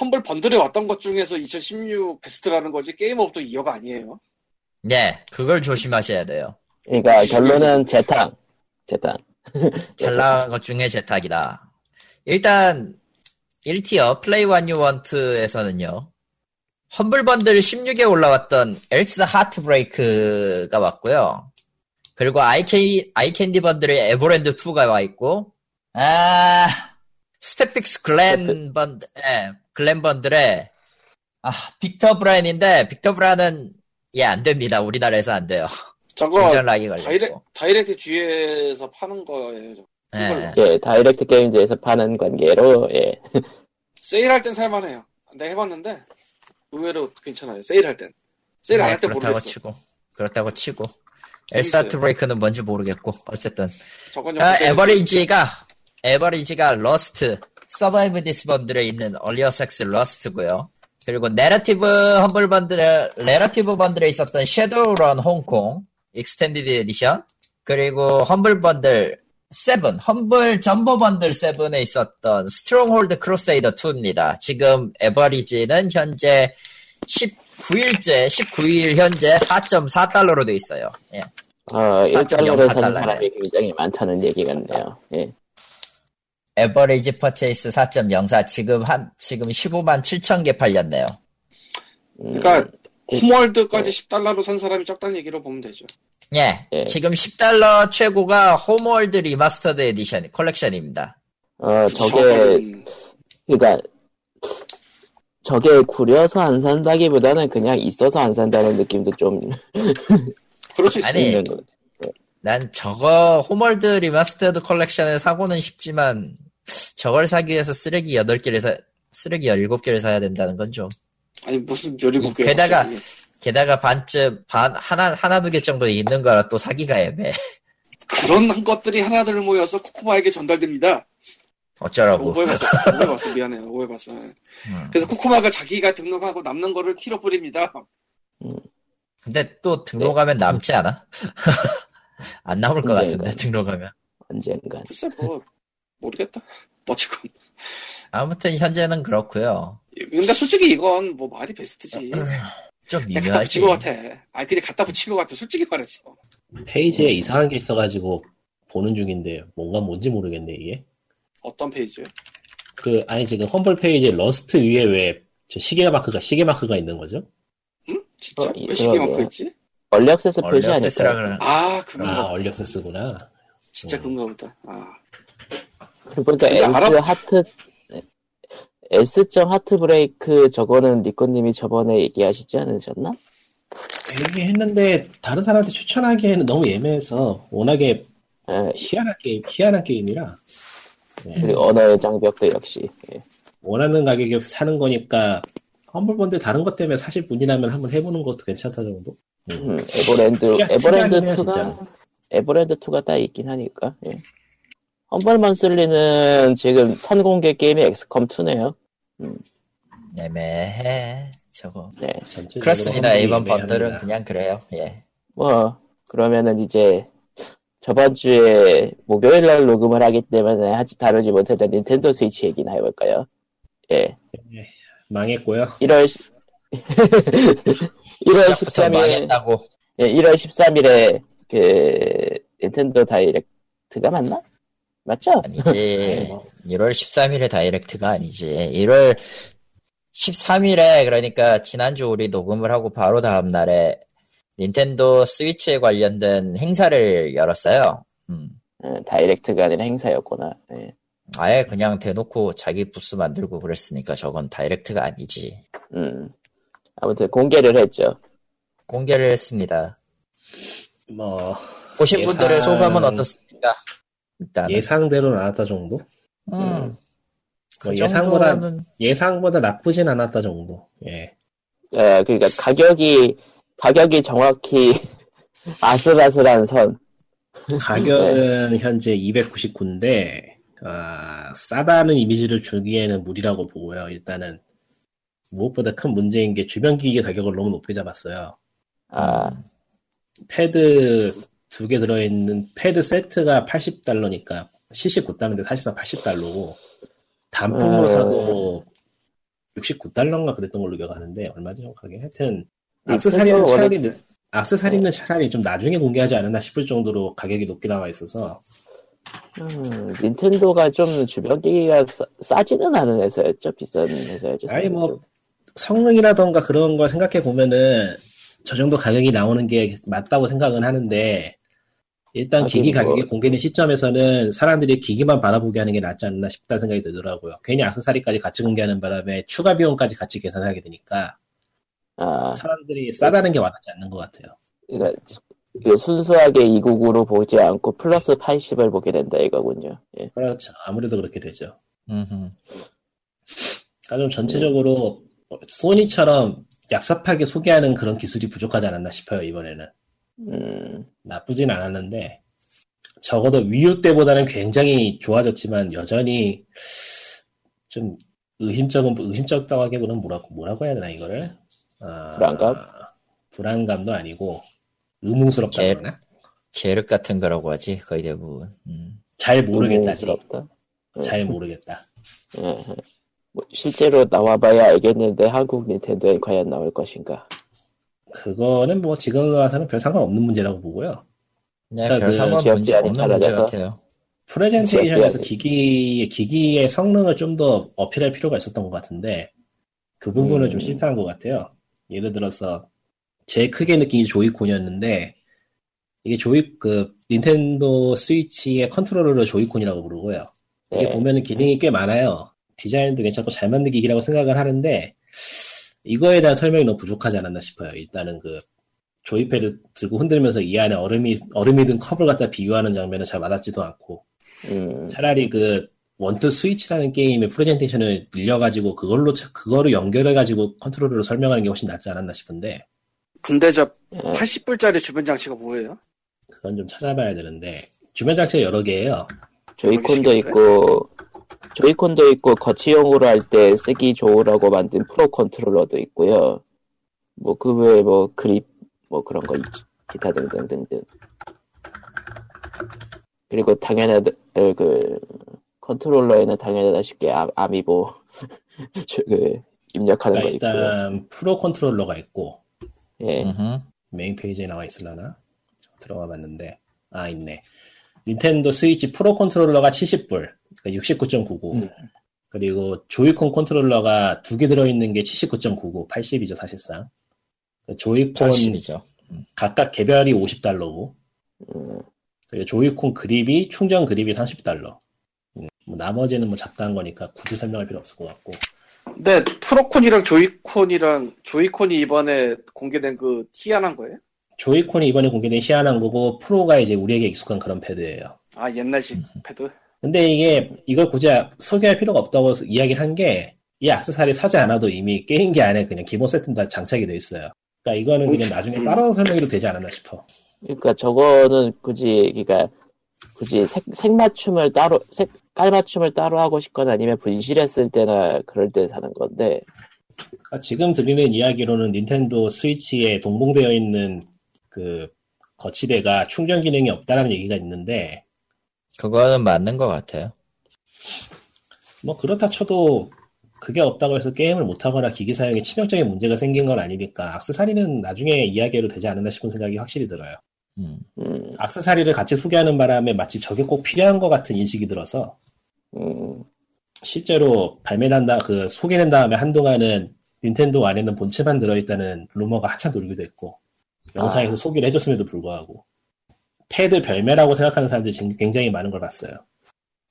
Humble Bundle에 왔던 것 중에서 2016 베스트라는 거지 게임 of the year가 아니에요 네, 그걸 조심하셔야 돼요. 그러니까 결론은 재탕. 재탕. 잘 나간 것 중에 재탕이다. 일단 1tier Pay What You Want에서는요. Humble Bundle 16에 올라왔던 Else Heart Break가 왔고요. 그리고 아이캔, 아이캔디 번들의 에버랜드 2가 와 있고, 아, 스태픽스 글렌 번들, 예, 글렌 번들의, 아, 빅터 브라인인데, 빅터 브라는, 예, 안 됩니다. 우리나라에서 안 돼요. 저거 비전락이 다이렉, 걸렸고. 다이렉트 G에서 파는 거예요 저거. 예. 예, 다이렉트 게임즈에서 파는 관계로, 예. 세일할 땐 살만해요. 내가 해봤는데 의외로 괜찮아요. 세일할 땐. 세일 안 네, 할때 그렇다고 모르겠어. 치고. 그렇다고 치고. Else Heart.Break는 뭔지 모르겠고. 어쨌든. 아, average가 average가 Rust Survive This bundle에 있는 얼리어 섹스 러스트고요. 그리고 Narrative Humble Bundle에 Narrative Bundle에 있었던 Shadowrun Hong Kong Extended Edition 그리고 Humble Bundle 7 Humble Jumbo Bundle 7에 있었던 Stronghold Crusader 2입니다 지금 average는 현재 19일째 19일 현재 4.4달러로 돼 있어요 예. 어, 1달러를 4.04 사는. 사람이 굉장히 많다는 얘기 같네요. 예. average purchase 4.04 지금 한 지금 15만 7천 개 팔렸네요. 음, 그러니까 Homeworld까지 10달러로 산 사람이 적다는 얘기로 보면 되죠 예, 예. 지금 10달러 최고가 Homeworld Remastered Edition Collection입니다. 어, 저게, 그니까, 저게 구려서 안 산다기보다는 그냥 있어서 안 산다는 느낌도 좀 그럴 수 있어요 아니, 있는 거. 난 저거 Homeworld Remastered Collection을 사고는 싶지만 저걸 사기 위해서 쓰레기 8개를 사 쓰레기 17개를 사야 된다는 건 좀. 아니 무슨 17개 게다가 게다가 반쯤 반 하나 하나 두 개 정도 있는 거라 또 사기가 애매. 그런 것들이 하나둘 모여서 코코마에게 전달됩니다 어쩌라고. 오해봤어 오해봤어 미안해요 오해봤어 음. 그래서 코코마가 자기가 등록하고 남는 거를 키로 뿌립니다 근데 또 등록하면 남지 않아? 안 남을 것 언젠가. 같은데 등록하면. 언젠간. 글쎄 뭐 모르겠다 어쨌건 아무튼 현재는 그렇고요. 근데 솔직히 이건 뭐 말이 베스트지 좀 그냥 갖다 미묘하지. 붙인 것 같아 아니 그냥 갖다 붙인 것 같아 솔직히 말해서 페이지에 이상한 게 있어가지고 보는 중인데 뭔가 뭔지 모르겠네 이게. 어떤 페이지요? 그 아니 지금 Humble 페이지에 Rust 위에 왜 저 시계 마크가 시계 마크가 있는 거죠? 응? 진짜? 어, 왜 시계 그러게요. 마크 있지? early access 표시? 그러 아 그건가 아 보다 early access구나. 진짜 음. 그건가 보다 아 그리고 보니까 근데 Else 알아- Heart, Else 점 Heart Break 저거는 리코님이 저번에 얘기하시지 않으셨나? 얘기했는데 다른 사람한테 추천하기에는 너무 애매해서 워낙에 예, 희한한 게임 희한한 게임이라 그리고 언어의 장벽도 역시. 예. 원하는 가격에 사는 거니까 Humble Bundle 다른 것 때문에 사실 분이라면 한번 해보는 것도 괜찮다 정도. 음, Avernum 특이하- Avernum 특이하긴 해요, 2가 진짜로. Avernum 2가 딱 있긴 하니까. 예. Humble Monthly는 지금 선공개 게임이 XCOM 2네요. 애매해. 저거. 네. 그렇습니다. 이번. 번들은 그냥 그래요. 예. 뭐 그러면은 이제 저번 주에 목요일 날 녹음을 하기 때문에 하지 다루지 못했던 닌텐도 스위치 얘기나 해볼까요? 예. 망했고요. 1월 1월 시작부터 13일 망했다고. 예, 1월 13일에 그 닌텐도 다이렉트가 맞나? 맞죠? 아니지. 1월 13일에 다이렉트가 아니지. 1월 13일에 그러니까 지난주 우리 녹음을 하고 바로 다음 날에 닌텐도 스위치에 관련된 행사를 열었어요. 음. 예, 다이렉트가 아니라 행사였구나. 예. 아예 그냥 대놓고 자기 부스 만들고 그랬으니까 저건 다이렉트가 아니지. 음. 아무튼 공개를 했죠. 공개를 했습니다. 뭐 보신 예상- 분들의 소감은 어떻습니까? 일단 예상대로 나왔다 정도. 음. 그 뭐 예상보다 정도는 예상보다 나쁘진 않았다 정도. 예. 예, 그러니까 가격이 가격이 정확히 아슬아슬한 선. 가격은 현재 299인데 아, 싸다는 이미지를 주기에는 무리라고 보고요. 일단은 무엇보다 큰 문제인 게 주변 기기 가격을 너무 높게 잡았어요. 아, 패드 두 개 들어있는 패드 세트가 80달러니까 79달러인데 사실상 80달러고 단품으로 어. 사도 69달러인가 그랬던 걸로 기억하는데 얼마지 정확하게 하여튼 네, 악세사리는 차라리 늦- 악세사리는 차라리 좀 나중에 공개하지 않았나 싶을 정도로 가격이 높게 나와 있어서 음, 닌텐도가 좀 주변 기기가 싸, 싸지는 않은 회사였죠. 비싼 회사였죠. 아니 뭐 성능이라던가 그런 걸 생각해 보면은 저 정도 가격이 나오는 게 맞다고 생각은 하는데 일단 기기 뭐- 가격이 공개된 시점에서는 사람들이 기기만 바라보게 하는 게 낫지 않나 싶다는 생각이 들더라고요. 괜히 악세사리까지 같이 공개하는 바람에 추가 비용까지 같이 계산하게 되니까 아, 사람들이 싸다는 게 와닿지 않는 것 같아요. 그러니까 순수하게 299로 보지 않고 플러스 80을 보게 된다 이거군요. 예. 그렇죠. 아무래도 그렇게 되죠. 그러니까 좀 전체적으로 소니처럼 얍삽하게 소개하는 그런 기술이 부족하지 않았나 싶어요, 이번에는. 음, 나쁘진 않았는데 적어도 위유 때보다는 굉장히 좋아졌지만 여전히 좀 의심적은 의심적다고 하기보다는 뭐라고 뭐라고 해야 되나 이거를 아, 불안감? 불안감도 아니고 의문스럽다 제- 그러나 계륵 같은 거라고 하지 거의 대부분. 음. 잘 모르겠다지 의문스럽다. 잘 모르겠다. 뭐 실제로 나와봐야 알겠는데 한국 닌텐도에 과연 나올 것인가? 그거는 뭐 지금 와서는 별 상관없는 문제라고 보고요 그냥 그러니까 별그 상관 지역 문제 제한이 없는 문제 같아요. 프레젠테이션에서 지역제한이- 기기 기기의 성능을 좀 더 어필할 필요가 있었던 것 같은데 그 부분은 음. 좀 실패한 것 같아요. 예를 들어서 제일 크게 느낀 게 조이콘이었는데 이게 조이 그 Nintendo Switch의 컨트롤러를 Joy-Con이라고 부르고요. 이게 예. 보면은 기능이 꽤 많아요. 디자인도 괜찮고 잘 만든 기기라고 생각을 하는데 이거에 대한 설명이 너무 부족하지 않았나 싶어요. 일단은 그 joypad 들고 흔들면서 이 안에 얼음이 얼음이 든 컵을 갖다 비유하는 장면은 잘 와닿지도 않고 음, 차라리 그 1-2 Switch라는 게임의 프레젠테이션을 늘려가지고 그걸로 차- 그거를 연결해가지고 컨트롤러로 설명하는 게 훨씬 낫지 않았나 싶은데 근데 저 예. 80불짜리 주변 장치가 뭐예요? 그건 좀 찾아봐야 되는데 주변 장치가 여러 개예요. Joy-Con도? 있고 Joy-Con도 있고 거치용으로 할 때 쓰기 좋으라고 만든 Pro Controller도 있고요. 뭐 그 외에 뭐 그립 뭐 그런 거. 기타 등등등등. 그리고 당연하다 어, 그 컨트롤러에는 당연하다시피 아, amiibo 저, 그 입력하는 거 그러니까 있고요. 일단 Pro Controller가 있고 예. 메인 페이지에 나와 있을라나 들어가 봤는데 아 있네. Nintendo Switch Pro Controller가 70불, 그러니까 69.99. 음. 그리고 Joy-Con 컨트롤러가 두 개 들어있는 게 79.99, 80이죠 사실상. Joy-Con 80이죠. 각각 개별이 50달러고, 음, 그리고 Joy-Con 그립이 충전 그립이 30달러. 음, 뭐 나머지는 뭐 잡다한 거니까 굳이 설명할 필요 없을 것 같고. 근데 프로콘이랑 조이콘이랑 조이콘이 이번에 공개된 그 희한한 거예요? 조이콘이 이번에 공개된 희한한 거고 프로가 이제 우리에게 익숙한 그런 패드예요. 아 옛날식 패드? 근데 이게 이걸 굳이 소개할 필요가 없다고 이야기를 한 게 이 악세사리 사지 않아도 이미 게임기 안에 그냥 기본 세트는 다 장착이 돼 있어요. 그러니까 이거는 그냥 나중에 음. 따로 설명해도 되지 않았나 싶어. 그러니까 저거는 굳이 그러니까 굳이 색, 색 맞춤을 따로 색 깔 맞춤을 따로 하고 싶거나 아니면 분실했을 때나 그럴 때 사는 건데 그러니까 지금 들리는 이야기로는 닌텐도 스위치에 동봉되어 있는 그 거치대가 충전 기능이 없다라는 얘기가 있는데 그거는 맞는 것 같아요. 뭐 그렇다 쳐도 그게 없다고 해서 게임을 못하거나 기기 사용에 치명적인 문제가 생긴 건 아니니까 악세사리는 나중에 이야기해도 되지 않았나 싶은 생각이 확실히 들어요. 음. 음, 악세사리를 같이 소개하는 바람에 마치 저게 꼭 필요한 것 같은 인식이 들어서 음, 실제로 발매한 다, 그 소개된 다음에 한동안은 닌텐도 안에는 본체만 들어있다는 루머가 한참 돌기도 했고 영상에서 아. 소개를 해줬음에도 불구하고 패드 별매라고 생각하는 사람들이 지금 굉장히 많은 걸 봤어요.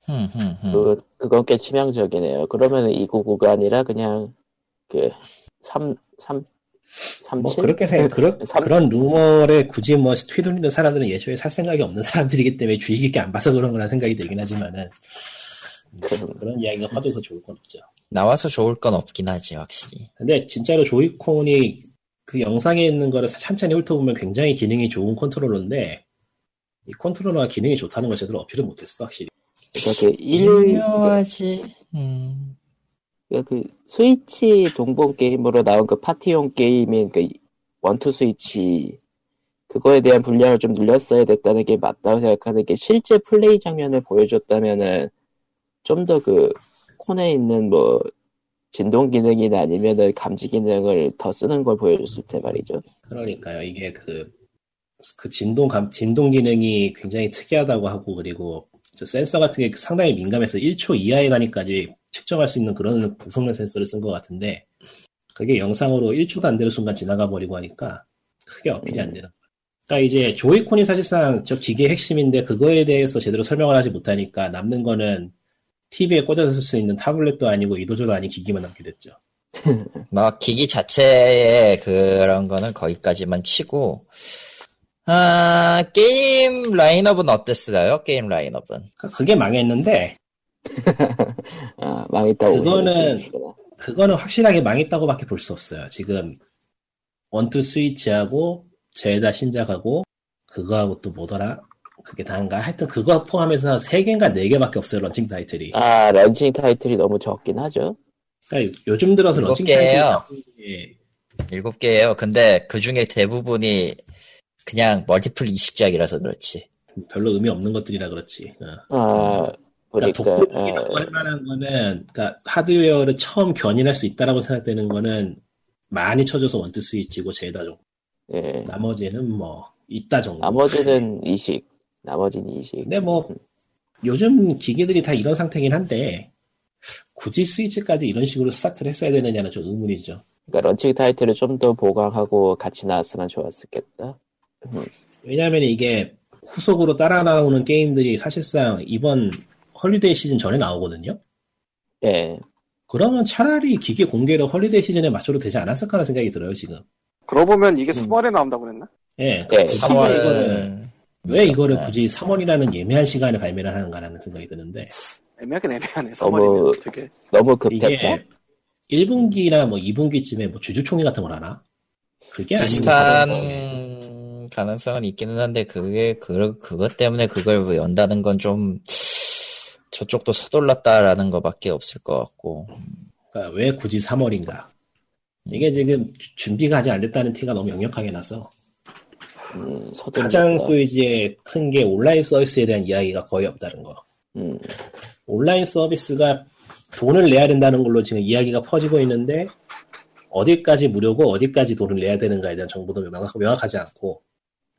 흠, 흠, 흠. 그, 그건 꽤 치명적이네요. 그러면 299가 아니라 그냥 그 3, 3, 37? 뭐 그렇게 생각, 그런, 삼- 그런 루머에 굳이 뭐 휘둘리는 사람들은 애초에 살 생각이 없는 사람들이기 때문에 주의 깊게 안 봐서 그런 거라 생각이 들긴 하지만은 그럼, 그런 이야기가 퍼져서 좋을 건 없죠. 나와서 좋을 건 없긴 하지, 확실히. 근데 진짜로 Joy-Con이 그 영상에 있는 거를 천천히 훑어보면 굉장히 기능이 좋은 컨트롤러인데 이 컨트롤러가 기능이 좋다는 걸 제대로 어필을 못했어 확실히. 그러니까 그 1, 유명하지. 음. 그러니까 그 스위치 동봉 게임으로 나온 그 파티용 게임인 그 원투 스위치 그거에 대한 분량을 좀 늘렸어야 됐다는 게 맞다고 생각하는 게 실제 플레이 장면을 보여줬다면은 좀 더 그 콘에 있는 뭐 진동 기능이나 아니면은 감지 기능을 더 쓰는 걸 보여줬을 때 말이죠. 그러니까요 이게 그, 그 진동 감 진동 기능이 굉장히 특이하다고 하고 그리고 저 센서 같은 게 상당히 민감해서 1초 이하의 단위까지 측정할 수 있는 그런 고성능 센서를 쓴 것 같은데 그게 영상으로 1초도 안 되는 순간 지나가 버리고 하니까 크게 어필이 안 되는 거야. 그러니까 이제 조이콘이 사실상 저 기계의 핵심인데 그거에 대해서 제대로 설명을 하지 못하니까 남는 거는 TV에 꽂아서 쓸 수 있는 타블렛도 아니고 이도저도 아닌 기기만 남게 됐죠. 뭐, 기기 자체의 그런 거는 거기까지만 치고, 아, 게임 라인업은 어땠어요? 게임 라인업은. 그러니까 그게 망했는데 아, 망했다고. 그거는. 그거는 확실하게 망했다고밖에 볼 수 없어요. 지금 1-2 Switch하고 Zelda 신작하고 그거하고 또 뭐더라? 그게 다인가? 하여튼 그거 포함해서 3개인가 4개밖에 없어요. 런칭 타이틀이. 아, 런칭 타이틀이 너무 적긴 하죠. 그러니까 요즘 들어서 런칭 개예요. 타이틀이 나오는 게 일곱 개예요. 근데 그 중에 대부분이 그냥 멀티플 이식작이라서 그렇지. 별로 의미 없는 것들이라 그렇지. 어. 아, 그러니까 보니까, 독보적이라고 아, 할 만한 거는 그러니까 하드웨어를 처음 견인할 수 있다라고 생각되는 거는 많이 쳐줘서 원투 스위치고 제다 정도. 예. 나머지는 뭐 있다 정도. 나머지는 이식. 나머지는 이식. 근데 뭐 요즘 기기들이 다 이런 상태긴 한데 굳이 Switch까지 이런 식으로 스타트를 했어야 되느냐는 좀 의문이죠. 그러니까 런칭 타이틀을 좀 더 보강하고 같이 나왔으면 좋았겠다. 왜냐하면 이게 후속으로 따라 나오는 게임들이 사실상 이번 holiday 시즌 전에 나오거든요. 예. 그러면 차라리 기기 공개를 holiday 시즌에 맞춰도 되지 않았을까 하는 생각이 들어요 지금. 그러고 보면 이게 3월에 나온다고 그랬나? 예, 네, 굳이 3월 이거를 왜 이거를 네. 굳이 3월이라는 애매한 시간에 발매를 하는가라는 생각이 드는데 애매하긴 애매하네. 너무 3월이면 되게. 너무. 이게 1분기나 뭐 2분기쯤에 뭐 주주총회 같은 걸 하나? 그게 아니고 비슷한 가능성은 있기는 한데 그게 그 그것 때문에 그걸 연다는 건 좀 저쪽도 서둘렀다라는 것밖에 없을 것 같고 그러니까 왜 굳이 3월인가? 이게 지금 주- 준비가 아직 안 됐다는 티가 너무 역력하게 나서 음. 가장 또 이제 큰 게 온라인 서비스에 대한 이야기가 거의 없다는 거. 음, 온라인 서비스가 돈을 내야 된다는 걸로 지금 이야기가 퍼지고 있는데 어디까지 무료고 어디까지 돈을 내야 되는가에 대한 정보도 명확, 명확하지 않고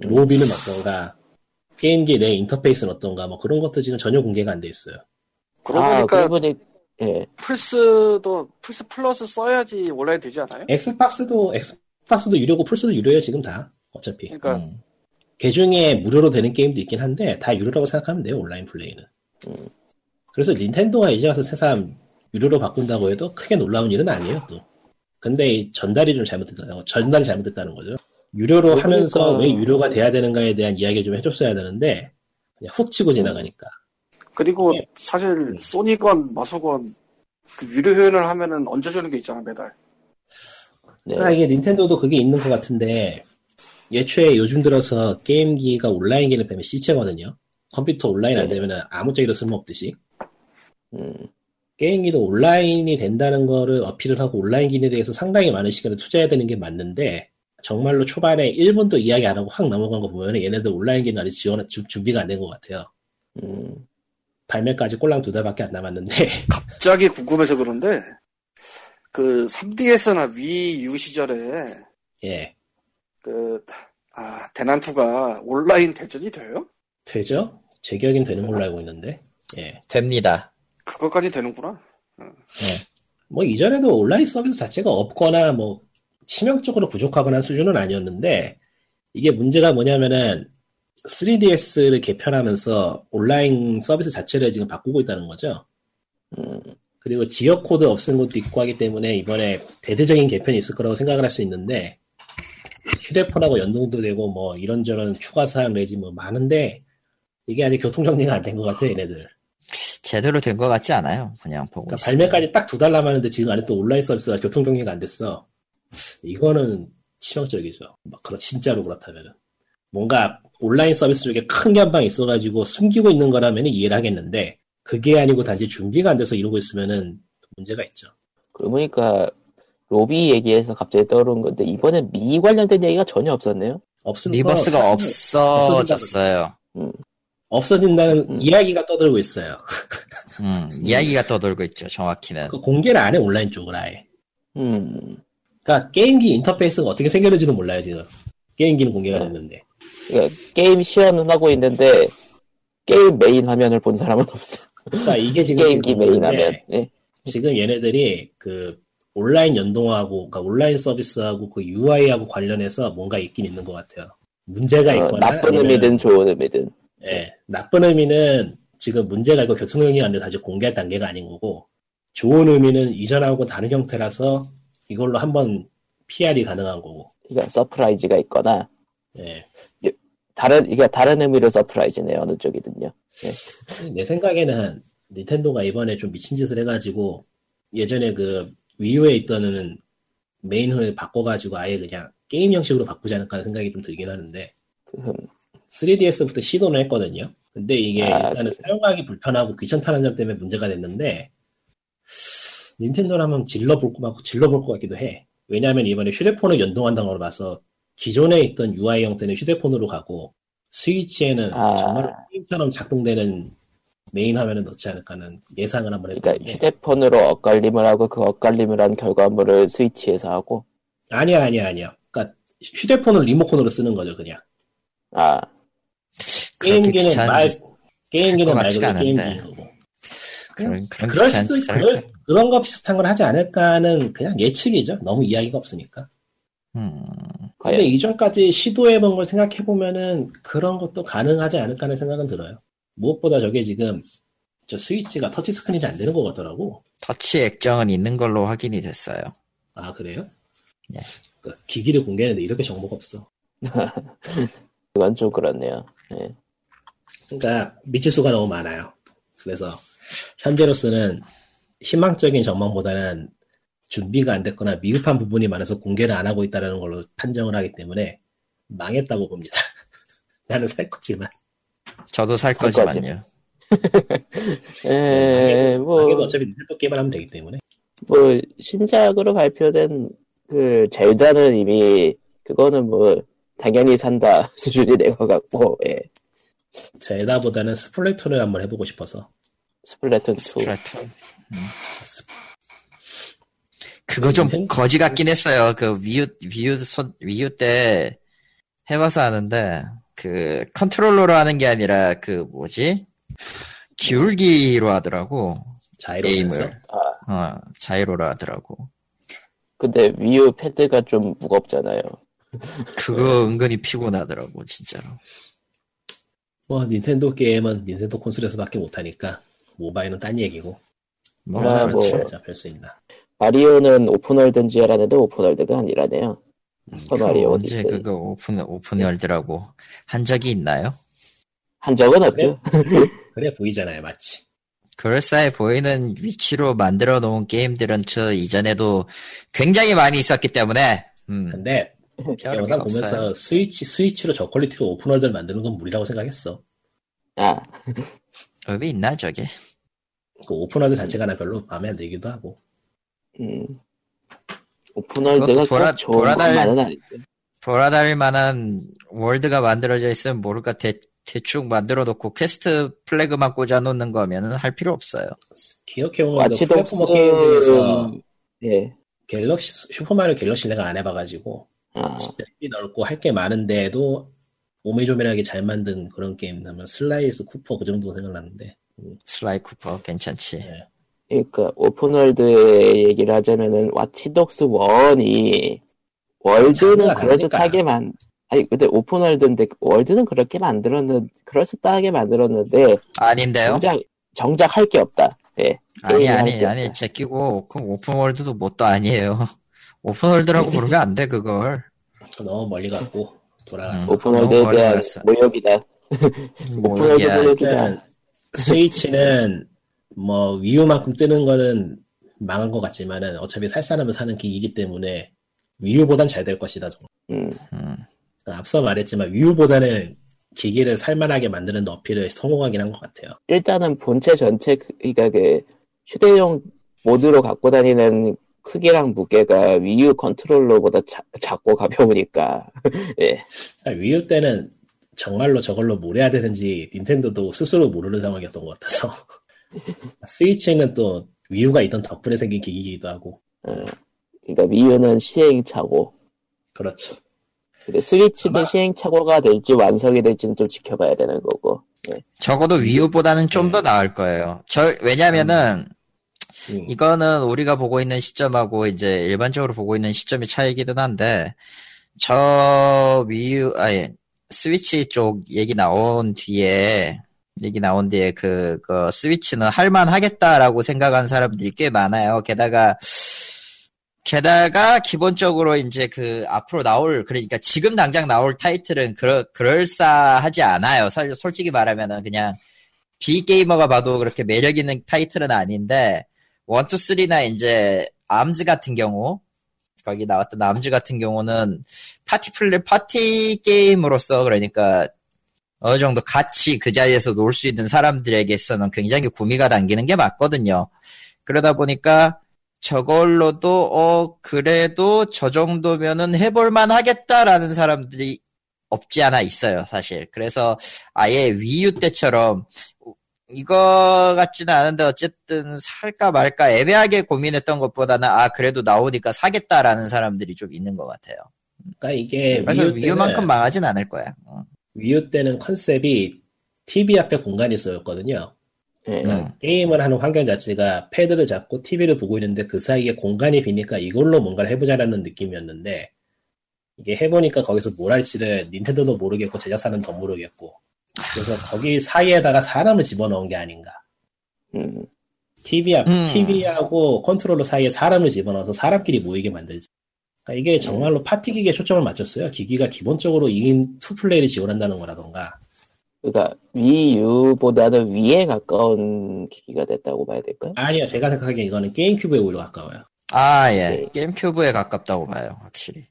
로비는 어떤가 게임기 내 인터페이스는 어떤가 뭐 그런 것도 지금 전혀 공개가 안 돼 있어요. 그러고 아, 보니까 그분이 예. 플스도 플스 플러스 써야지 온라인 되지 않아요? 엑스박스도 엑스박스도 유료고 플스도 유료예요 지금 다 어차피. 그러니까 음. 개 중에 무료로 되는 게임도 있긴 한데 다 유료라고 생각하면 돼요 온라인 플레이는. 음. 그래서 닌텐도가 이제 와서 새삼 유료로 바꾼다고 해도 크게 놀라운 일은 아니에요 또. 근데 이 전달이 좀 잘못됐다는 전달이 잘못됐다는 거죠. 유료로 그러니까- 하면서 왜 유료가 돼야 되는가에 대한 이야기를 좀 해줬어야 되는데 그냥 훅 치고 지나가니까. 그리고 예. 사실 소니건 마소건 그 유료 회원을 하면은 얹어주는 게 있잖아 매달. 네. 아, 이게 닌텐도도 그게 있는 것 같은데, 예초에 요즘 들어서 게임기가 온라인기를 빼면 시체거든요. 컴퓨터 온라인 안 네. 되면 아무 쪽에도 쓸모없듯이. 음, 게임기도 온라인이 된다는 거를 어필을 하고 온라인 기능에 대해서 상당히 많은 시간을 투자해야 되는 게 맞는데, 정말로 초반에 1분도 이야기 안 하고 확 넘어간 거 보면 얘네들 온라인 기능 아직 지원, 주- 준비가 안 된 것 같아요. 음. 발매까지 꼴랑 두 달밖에 안 남았는데, 갑자기 궁금해서 그런데 그 3DS나 위 U 시절에 예. 그 아, 대난투가 온라인 대전이 돼요? 되죠? 제 기억엔 되는 걸로 알고 있는데, 예. 됩니다. 그것까지 되는구나. 뭐 이전에도 온라인 서비스 자체가 없거나 뭐 치명적으로 부족하거나 한 수준은 아니었는데 이게 문제가 뭐냐면은 3DS를 개편하면서 온라인 서비스 자체를 지금 바꾸고 있다는 거죠. 음, 그리고 지역 코드 없앤 것도 있고 하기 때문에 이번에 대대적인 개편이 있을 거라고 생각을 할 수 있는데 휴대폰하고 연동도 되고 뭐 이런저런 추가 사항 내지 뭐 많은데 이게 아직 교통 정리가 안 된 것 같아요 얘네들. 제대로 된 것 같지 않아요. 그냥 보고 그러니까. 발매까지 딱 두 달 남았는데 지금 안에 또 온라인 서비스가 교통 정리가 안 됐어. 이거는 치명적이죠. 막 그렇 진짜로 그렇다면은 뭔가 온라인 서비스 쪽에 큰 한 방이 있어가지고 숨기고 있는 거라면 이해를 하겠는데 그게 아니고 단지 준비가 안 돼서 이러고 있으면은 문제가 있죠. 그러고 보니까 로비 얘기해서 갑자기 떠오른 건데 이번에 미 관련된 얘기가 전혀 없었네요. 없으면 미버스가 없어졌어요. 없어진다는 음. 이야기가 떠들고 있어요. 음, 이야기가 떠돌고 있죠. 정확히는. 그 공개를 안 해 온라인 쪽을 아예. 음, 그러니까 게임기 인터페이스가 어떻게 생겨질지도 몰라요 지금. 게임기는 공개가 네. 됐는데. 그러니까 게임 시연은 하고 있는데 게임 메인 화면을 본 사람은 없어. 그러니까 이게 지금 게임기 지금 메인 화면. 예. 지금 얘네들이 그 온라인 연동하고, 그러니까 온라인 서비스하고 그 UI하고 관련해서 뭔가 있긴 있는 것 같아요. 문제가 어, 있거나 나쁜 아니면, 의미든 좋은 의미든. 예, 나쁜 의미는 지금 문제가 있고 교통정리가 안 돼서 아직 공개 단계가 아닌 거고 좋은 의미는 이전하고 다른 형태라서 이걸로 한번 PR이 가능한 거고. 그러니까 surprise가 있거나 예. 다른 이게 다른 의미로 surprise네요 어느 쪽이든요. 내 생각에는 닌텐도가 이번에 좀 미친 짓을 해가지고 예전에 그 위유에 있던 메인을 바꿔가지고 아예 그냥 게임 형식으로 바꾸지 않을까 하는 생각이 좀 들긴 하는데 음, 3DS부터 시도는 했거든요. 근데 이게 아, 일단은 그래요? 사용하기 불편하고 귀찮다는 점 때문에 문제가 됐는데 닌텐도라면 질러볼 것 같고 질러볼 것 같기도 해. 왜냐하면 이번에 휴대폰을 연동한다는 걸 봐서 기존에 있던 UI 형태는 휴대폰으로 가고 스위치에는 아. 정말 게임처럼 작동되는 메인 화면을 넣지 않을까는 예상을 한번 그러니까 해봤는데 휴대폰으로 엇갈림을 하고 그 엇갈림을 한 결과물을 스위치에서 하고 아니야 아니야 아니야. 그러니까 휴대폰을 리모컨으로 쓰는 거죠 그냥. 아 게임기는 말 짓- 게임기는 것말 그대로 거고. 그런, 그런 그럴 수도 있, 그럴? 그런 거 비슷한 걸 하지 않을까는 그냥 예측이죠. 너무 이야기가 없으니까. 음, 근데 과연 이전까지 시도해본 걸 생각해보면은 그런 것도 가능하지 않을까 하는 생각은 들어요. 무엇보다 저게 지금 저 스위치가 터치 스크린이 안 되는 것 같더라고. 터치 액정은 있는 걸로 확인이 됐어요. 아, 그래요? 예. 그 기기를 공개했는데 이렇게 정보가 없어. 그건 좀 그렇네요. 예. 그러니까 미치수가 너무 많아요. 그래서 현재로서는 희망적인 전망보다는 준비가 안 됐거나 미흡한 부분이 많아서 공개를 안 하고 있다는 걸로 판정을 하기 때문에 망했다고 봅니다. 나는 살 거지만 저도 살 살 거지만요. 에, 뭐, 망해도 어차피 닌텐도 게임을 하면 되기 때문에 뭐, 신작으로 발표된 그 젤다는 이미, 그거는 뭐, 당연히 산다 수준이 된 것 같고, 예. 젤다보다는 스플래툰을 한번 해보고 싶어서 스플래툰 2. 스플래툰. 음. 그거 좀 거지 같긴 했어요. 그 위유 위유 손 위유 때 해봐서 아는데 그 컨트롤러로 하는 게 아니라 그 뭐지 기울기로 하더라고 gyro aim을 센서 어 gyro로 하더라고. 근데 위유 패드가 좀 무겁잖아요. 그거 은근히 피곤하더라고 진짜로. 뭐 닌텐도 게임은 닌텐도 콘솔에서밖에 못하니까 모바일은 딴 얘기고 뭐 아, 그렇죠. 뭐. 잡힐 수 있나 마리오는 open world인 줄 알았는데 open world가 아니라네요. 슈퍼 그거 마리오 언제. 그거 open open world라고 한 적이 있나요? 한 적은 없죠. 그래 보이잖아요 마치 그럴싸해 보이는 위치로 만들어 놓은 게임들은 저 이전에도 굉장히 많이 있었기 때문에 음, 근데 영상 보면서 없어요. 스위치 스위치로 저 quality로 open world를 만드는 건 무리라고 생각했어. 아, 의미 있나 저게? 그 open world 자체가 나 별로 마음에 안 들기도 하고. 음. open world가 돌아- 돌아다닐-. 돌아다닐 만한 월드가 만들어져 있으면 모를까 대, 대충 만들어 놓고 quest flag만 꽂아 놓는 거면은 할 필요 없어요. 기억해보면 그 platformer 게임 와치독스, 중에서 예, 갤럭시 슈퍼마리오 갤럭시 내가 안 해봐가지고 아, 맵이 넓고 할 게 많은데도 오밀조밀하게 잘 만든 그런 게임 하면 슬라이 쿠퍼 그 정도 생각나는데 슬라이 쿠퍼 괜찮지. 네. 그러니까 open world 얘기를 하자면은 와치독스 1이 월드는 그럴듯하게 만 아니 근데 open world인데 월드는 그렇게 만들었는 그럴듯하게 만들었는데 아닌데요? 정작 정작 할 게 없다. 예. 아니 아니 아니. 제끼고 그럼 open world도 뭣도 아니에요. open world라고 부르면 안 돼 그걸. 너무 멀리 갔고 돌아갔어. 음. open world에 대한. 뭐야 open world 모욕이다. 스위치는 뭐 위유만큼 뜨는 거는 망한 것 같지만은 어차피 살 사람은 사는 기기이기 때문에 위유보단 잘 될 것이다. 음, 음, 그러니까 앞서 말했지만 위유보다는 기기를 살만하게 만드는 어필을 성공하긴 한 것 같아요. 일단은 본체 전체 그- 그러니까 그 휴대용 모드로 갖고 다니는 크기랑 무게가 위유 컨트롤러보다 자- 작고 가벼우니까 예. 그러니까 위유 때는 정말로 저걸로 뭘 해야 되는지 닌텐도도 스스로 모르는 상황이었던 것 같아서 스위치는 또 위유가 있던 덕분에 생긴 기기이기도 하고 어, 그러니까 위유는 시행착오. 그렇죠. 근데 스위치도 아마- 시행착오가 될지 완성이 될지는 좀 지켜봐야 되는 거고. 적어도 위유보다는 좀더 나을 거예요. 저 왜냐면은 음. 이거는 우리가 보고 있는 시점하고 이제 일반적으로 보고 있는 시점이 차이기는 한데 저 위유 아니 스위치 쪽 얘기 나온 뒤에 얘기 나온 뒤에 그, 그 스위치는 할만하겠다라고 생각한 사람들이 꽤 많아요. 게다가 게다가 기본적으로 이제 그 앞으로 나올 그러니까 지금 당장 나올 타이틀은 그러, 그럴싸하지 않아요. 설- 솔직히 말하면은 그냥 비게이머가 봐도 그렇게 매력 있는 타이틀은 아닌데 1, 2, 3나 이제 암즈 같은 경우 거기 나왔던 암즈 같은 경우는 파티 플레 파티 게임으로서 그러니까 어느 정도 같이 그 자리에서 놀 수 있는 사람들에게서는 굉장히 구미가 당기는 게 맞거든요. 그러다 보니까 저걸로도 어 그래도 저 정도면은 해볼만 하겠다라는 사람들이 없지 않아 있어요, 사실. 그래서 아예 위유 때처럼 이거 같지는 않은데 어쨌든 살까 말까 애매하게 고민했던 것보다는 아 그래도 나오니까 사겠다라는 사람들이 좀 있는 것 같아요. 그러니까 이게 그래서 위유 위유만큼 망하진 않을 거야. 어. 위유 때는 컨셉이 TV 앞에 공간이 있었거든요. 예. 음. 게임을 하는 환경 자체가 패드를 잡고 TV를 보고 있는데 그 사이에 공간이 비니까 이걸로 뭔가를 해보자라는 느낌이었는데 이게 해보니까 거기서 뭘 할지를 닌텐도도 모르겠고 제작사는 더 모르겠고 그래서 거기 사이에다가 사람을 집어넣은 게 아닌가 음. TV 앞, 음. TV하고 컨트롤러 사이에 사람을 집어넣어서 사람끼리 모이게 만들지 그러니까 이게 정말로 파티 기기에 초점을 맞췄어요 기기가 기본적으로 2인 two play를 지원한다는 거라던가 그러니까 위유보다는 위에 가까운 기기가 됐다고 봐야 될까요? 아니요 제가 생각하기엔 이거는 게임 큐브에 오히려 가까워요 아 예, 네. 게임 큐브에 가깝다고 봐요, 확실히.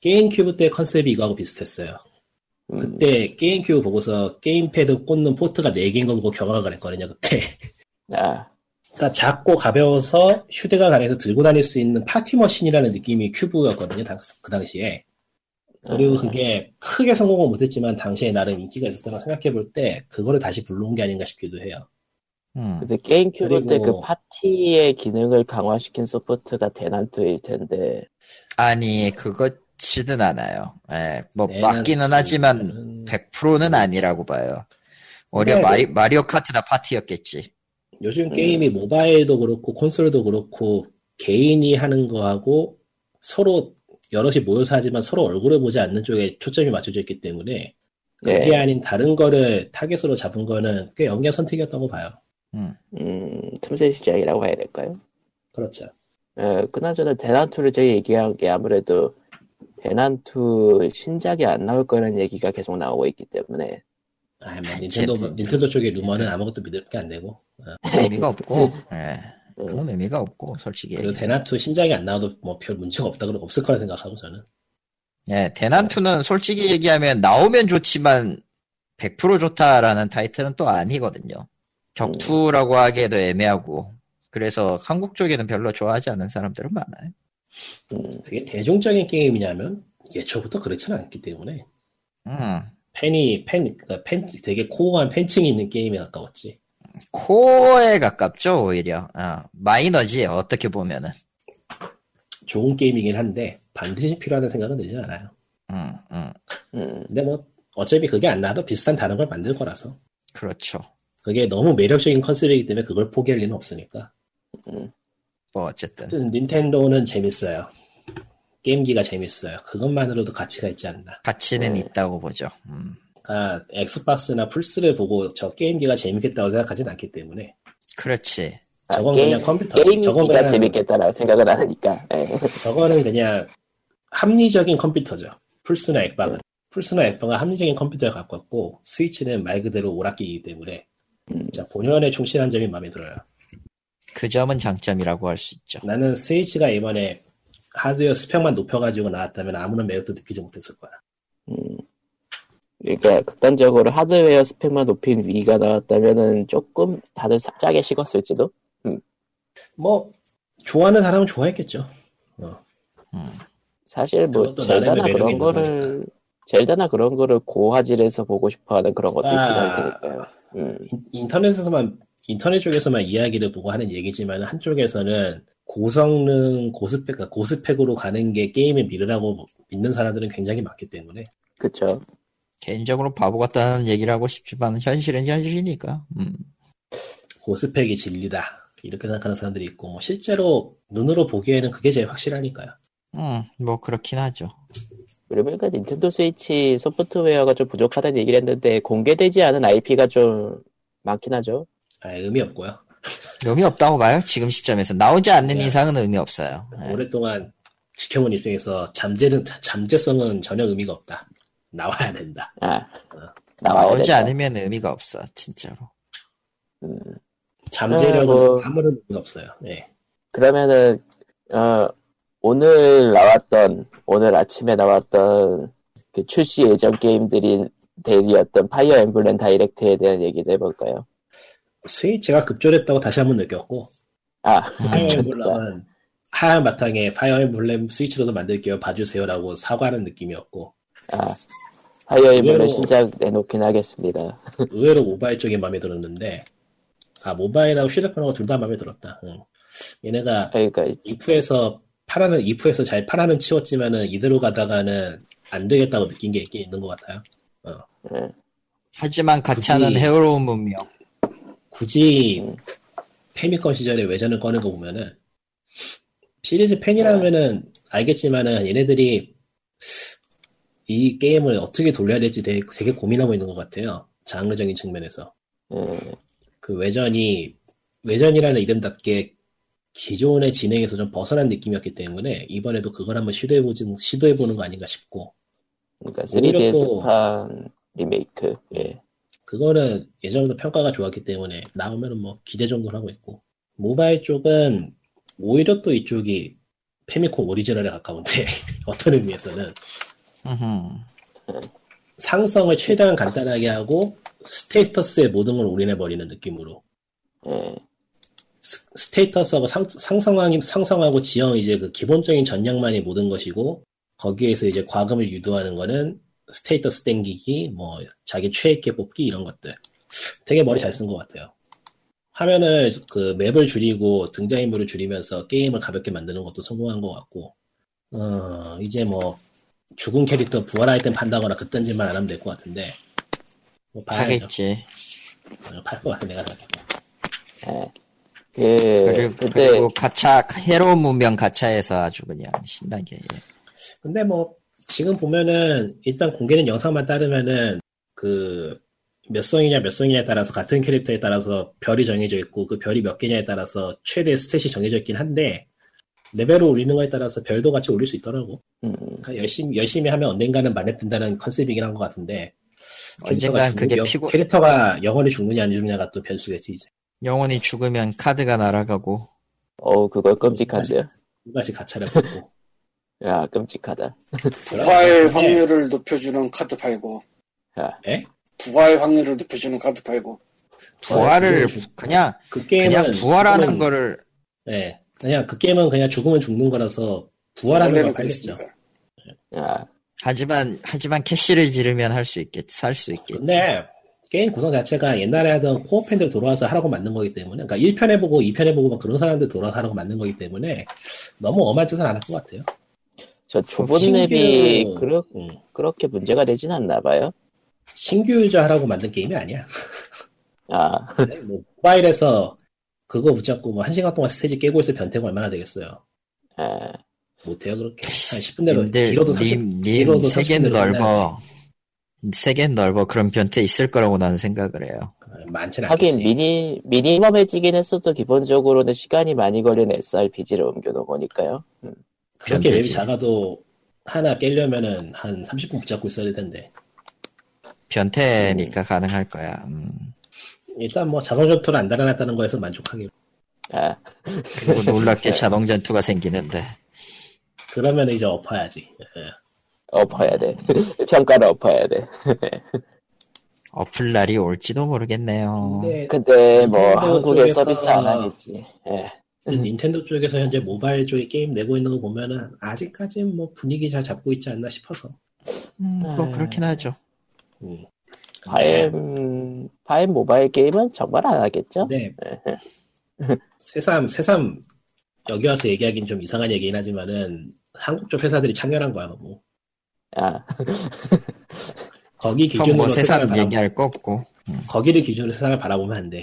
게임 큐브 때 컨셉이 이거하고 비슷했어요 음. 그때 게임 큐브 보고서 게임패드 꽂는 포트가 4개인 거 보고 경악을 했거든요, 그때. 아, 그러니까 작고 가벼워서 휴대가 가능해서 들고 다닐 수 있는 파티 머신이라는 느낌이 큐브였거든요, 당- 그 당시에. 그리고 아, 그게 크게 성공은 못했지만 당시에 나름 인기가 있었다고 생각해 볼 때 그거를 다시 불러온 게 아닌가 싶기도 해요. 음. 근데 게임 큐브 때 그 파티의 기능을 강화시킨 소프트가 대난투일 텐데 아니 그것 지는 않아요. 예, 뭐 네, 맞기는 하지만 음, 100%는 아니라고 봐요. 오히려 마리, 마리오 카트나 파티였겠지. 요즘 음. 게임이 모바일도 그렇고 콘솔도 그렇고 개인이 하는 거하고 서로 여럿이 모여서 하지만 서로 얼굴을 보지 않는 쪽에 초점이 맞춰져 있기 때문에 그게 네. 아닌 다른 거를 타겟으로 잡은 거는 꽤 영리한 선택이었다고 봐요. 음. 음, 틈새 시장이라고 해야 될까요? 그렇죠. 어, 그나저나 대난투를 저희 얘기한 게 아무래도 대난투 신작이 안 나올 거라는 얘기가 계속 나오고 있기 때문에 아, 뭐 아이, 닌텐도 제- 닌텐도 쪽의 루머는 아무것도 믿을 게 안 되고. 어. 의미가 없고, 예. 그건 의미가 없고, 솔직히. 그리고. 대나투 신작이 안 나와도 뭐 별 문제가 없다 그러 없을 거라 생각하고 저는. 예, 대난투는 솔직히 얘기하면 나오면 좋지만 100% 좋다라는 타이틀은 또 아니거든요. 격투라고 하기에도 애매하고. 그래서 한국 쪽에는 별로 좋아하지 않는 사람들은 많아요. 음, 그게 대중적인 게임이냐면 예초부터 그렇지는 않기 때문에 음. 팬이 팬, 그러니까 팬 되게 코어한 팬층이 있는 게임에 가까웠지. 코어에 가깝죠, 오히려. 어, 마이너지, 어떻게 보면은. 좋은 게임이긴 한데 반드시 필요하다는 생각은 들지 않아요. 음, 음. 음, 근데 뭐 어차피 그게 안 나와도 비슷한 다른 걸 만들 거라서 그렇죠. 그게 너무 매력적인 컨셉이기 때문에 그걸 포기할 리는 없으니까. 뭐, 어쨌든. 닌텐도는 재밌어요. 게임기가 재밌어요. 그것만으로도 가치가 있지 않나. 가치는 음. 있다고 보죠. 음. 아, 엑스박스나 플스를 보고 저 게임기가 재밌겠다고 생각하진 않기 때문에 그렇지. 아, 저건 게임- 그냥 컴퓨터. 저건 게임기가 그냥 재밌겠다라고 생각은 안 하니까. 예. 저거는 그냥 합리적인 컴퓨터죠. 플스나 엑박은. 플스나 엑박은 합리적인 컴퓨터에 가깝고 스위치는 말 그대로 오락기이기 때문에 음. 자, 본연에 충실한 점이 마음에 들어요. 그 점은 장점이라고 할 수 있죠. 나는 스위치가 이번에 하드웨어 스펙만 높여가지고 나왔다면 아무런 매력도 느끼지 못했을 거야. 음. 그러니까 극단적으로 하드웨어 스펙만 높인 위가 나왔다면은 조금 다들 사- 짜게 식었을지도. 뭐 좋아하는 사람은 좋아했겠죠. 음. 사실 뭐 젤다나 그런 거를 젤다나 그런 거를 고화질에서 보고 싶어하는 그런 것도 있긴 아. 할 테니까요. 음. 인- 인터넷에서만 인터넷 쪽에서만 이야기를 보고 하는 얘기지만 한쪽에서는 고성능 고스펙 그러니까 고스펙으로 가는 게 게임의 미래라고 믿는 사람들은 굉장히 많기 때문에 그쵸. 개인적으로 바보 같다는 얘기를 하고 싶지만, 현실은 현실이니까. 음. 고스펙이 진리다 이렇게 생각하는 사람들이 있고 뭐 실제로 눈으로 보기에는 그게 제일 확실하니까요. 음, 뭐, 그렇긴 하죠. 그러고 보니까 닌텐도 스위치 소프트웨어가 좀 부족하다는 얘기를 했는데 공개되지 않은 IP가 좀 많긴 하죠. 아, 의미 없고요. 의미 없다고 봐요, 지금 시점에서. 나오지 않는 네. 이상은 의미 없어요. 네. 오랫동안 지켜본 입장에서 잠재는 잠재성은 전혀 의미가 없다. 나와야 된다. 아, 나와야 나오지 된다. 않으면 의미가 없어, 진짜로. 음. 잠재력은 뭐- 아무런 의미가 없어요. 네. 그러면은 어, 오늘 나왔던 오늘 아침에 나왔던 그 출시 예정 게임들이 대리였던 파이어 엠블렘 다이렉트에 대한 얘기도 해볼까요? 스위치가 급조했다고 다시 한번 느꼈고 아, 파이어 좋다. 엠블렘은 하얀 바탕에 파이어 엠블렘 스위치로도 만들게요. 봐주세요라고 사과하는 느낌이었고 아, 파이어 엠블렘 신작 내놓긴 하겠습니다. 의외로 모바일 쪽이 마음에 들었는데 아 모바일하고 휴대폰하고 둘 다 마음에 들었다. 응. 얘네가 그러니까 이프에서 파라는 이프에서 잘 파라는 치웠지만은 이대로 가다가는 안 되겠다고 느낀 게 있긴 있는 것 같아요. 예. 하지만 가차는 해로운 문명. 굳이 음. 페미컴 시절에 외전을 꺼낸 거 보면은 시리즈 팬이라면은 알겠지만은 얘네들이 이 게임을 어떻게 돌려야 될지 되게, 되게 고민하고 있는 것 같아요. 장르적인 측면에서 예. 그 외전이 외전이라는 이름답게 기존의 진행에서 좀 벗어난 느낌이었기 때문에 이번에도 그걸 한번 시도해보지 시도해보는 거 아닌가 싶고 그러니까 오히려 3DS판 리메이크. 예. 그거는 예전부터 평가가 좋았기 때문에 나오면은 뭐 기대 정도는 하고 있고 모바일 쪽은 오히려 또 이쪽이 페미콘 오리지널에 가까운데 어떤 의미에서는. 상성을 최대한 간단하게 하고 status의 모든 걸 올인해 버리는 느낌으로 예. 스- status하고 상, 상성하기, 상성하고 지형 이제 그 기본적인 전략만이 모든 것이고 거기에서 이제 과금을 유도하는 거는 status 땡기기, 뭐 자기 최애캐 뽑기 이런 것들. 되게 머리 잘 쓴 것 같아요. 화면을 그 맵을 줄이고 등장인물을 줄이면서 게임을 가볍게 만드는 것도 성공한 것 같고, 어 이제 뭐 죽은 캐릭터 부활 아이템 판다거나 그딴 짓만 안 하면 될 것 같은데, 뭐 봐야죠. 하겠지. 팔것 같아 내가 생각해도. 예. 그, 그리고, 그리고 가차, 해로운 문명 가차에서 아주 그냥 신나게. 예. 근데 뭐 지금 보면은 일단 공개된 영상만 따르면은 그 몇 성이냐 몇 성이냐에 따라서 같은 캐릭터에 따라서 별이 정해져 있고 그 별이 몇 개냐에 따라서 최대 스탯이 정해져 있긴 한데 레벨을 올리는 거에 따라서 별도 같이 올릴 수 있더라고. 음, 그러니까 열심히 열심히 하면 언젠가는 만렙된다는 컨셉이긴 한 것 같은데 언젠간 캐릭터가 그게 죽- 피고 캐릭터가 영원히 죽느냐 안 죽느냐가 또 변수겠지 이제. 영원히 죽으면 카드가 날아가고 어우, 그걸 끔찍한데요. 두 가지 가차를 받고. 야, 끔찍하다. 부활 확률을 높여주는 카드 팔고 야, 부활 확률을 높여주는 카드 팔고 부활을 그냥 그 게임은 그냥 부활하는 죽으면- 거를 예, 그냥 그 게임은 그냥 죽으면 죽는 거라서 부활하는 걸 팔겠죠. 야, 하지만 하지만 캐시를 지르면 할 수 있겠지 살수 있겠지. 근데 게임 구성 자체가 옛날에 하던 코어 팬들 돌아와서 하라고 만든 거기 때문에 그러니까 1편 해보고 2편 해보고 막 그런 사람들 돌아와서 하라고 만든 거기 때문에 너무 엄한 짓은 안 할 것 같아요. 저 좁은 신규- 맵이 그렇, 음, 그렇게 문제가 되진 않나 봐요. 신규 유저 하라고 만든 게임이 아니야. 아, 뭐 모바일에서 그거 붙잡고 뭐 한 시간 동안 스테이지 깨고 있을 변태가 얼마나 되겠어요. 아, 못해요 그렇게 한 10분 내로 길어도 30, 님, 길어도 님 세계 30분 내로 넓어. 세계 넓어 그런 변태 있을 거라고 나는 생각을 해요. 많지는 하긴 않겠지. 미니, 미니멈해지긴 했어도 기본적으로는 시간이 많이 걸리는 SRPG를 옮겨놓은 거니까요. 음. 그렇게 맵이. 작아도 하나 깨려면은 한 30분 붙잡고 있어야 될 텐데. 변태니까 가능할 거야. 음. 일단 뭐 자동 전투를 안 달아놨다는 거에서 만족하기. 아, 그리고 놀랍게 자동 전투가 생기는데 그러면 이제 엎어야지. 예. 엎어야 돼. 평가를 엎어야 돼. 엎을 날이 올지도 모르겠네요. 근데 근데 뭐 닌텐도 한국에 서비스 안 하겠지. 예. 그 닌텐도 쪽에서 현재 모바일 쪽에 게임 내고 있는 거 보면은 아직까지는 뭐 분위기 잘 잡고 있지 않나 싶어서. 음, 뭐 그렇긴 하죠. 음. 파임, 파임 모바일 게임은 정말 안 하겠죠? 근데 새삼 새삼 여기 와서 얘기하긴 좀 이상한 얘기긴 하지만은 한국 쪽 회사들이 창렬한 거야 뭐. 아, 거기 형 기준으로 뭐 세상을 세상 바라 얘기할 거 없고 거기를 기준으로 세상을 바라보면 안 돼.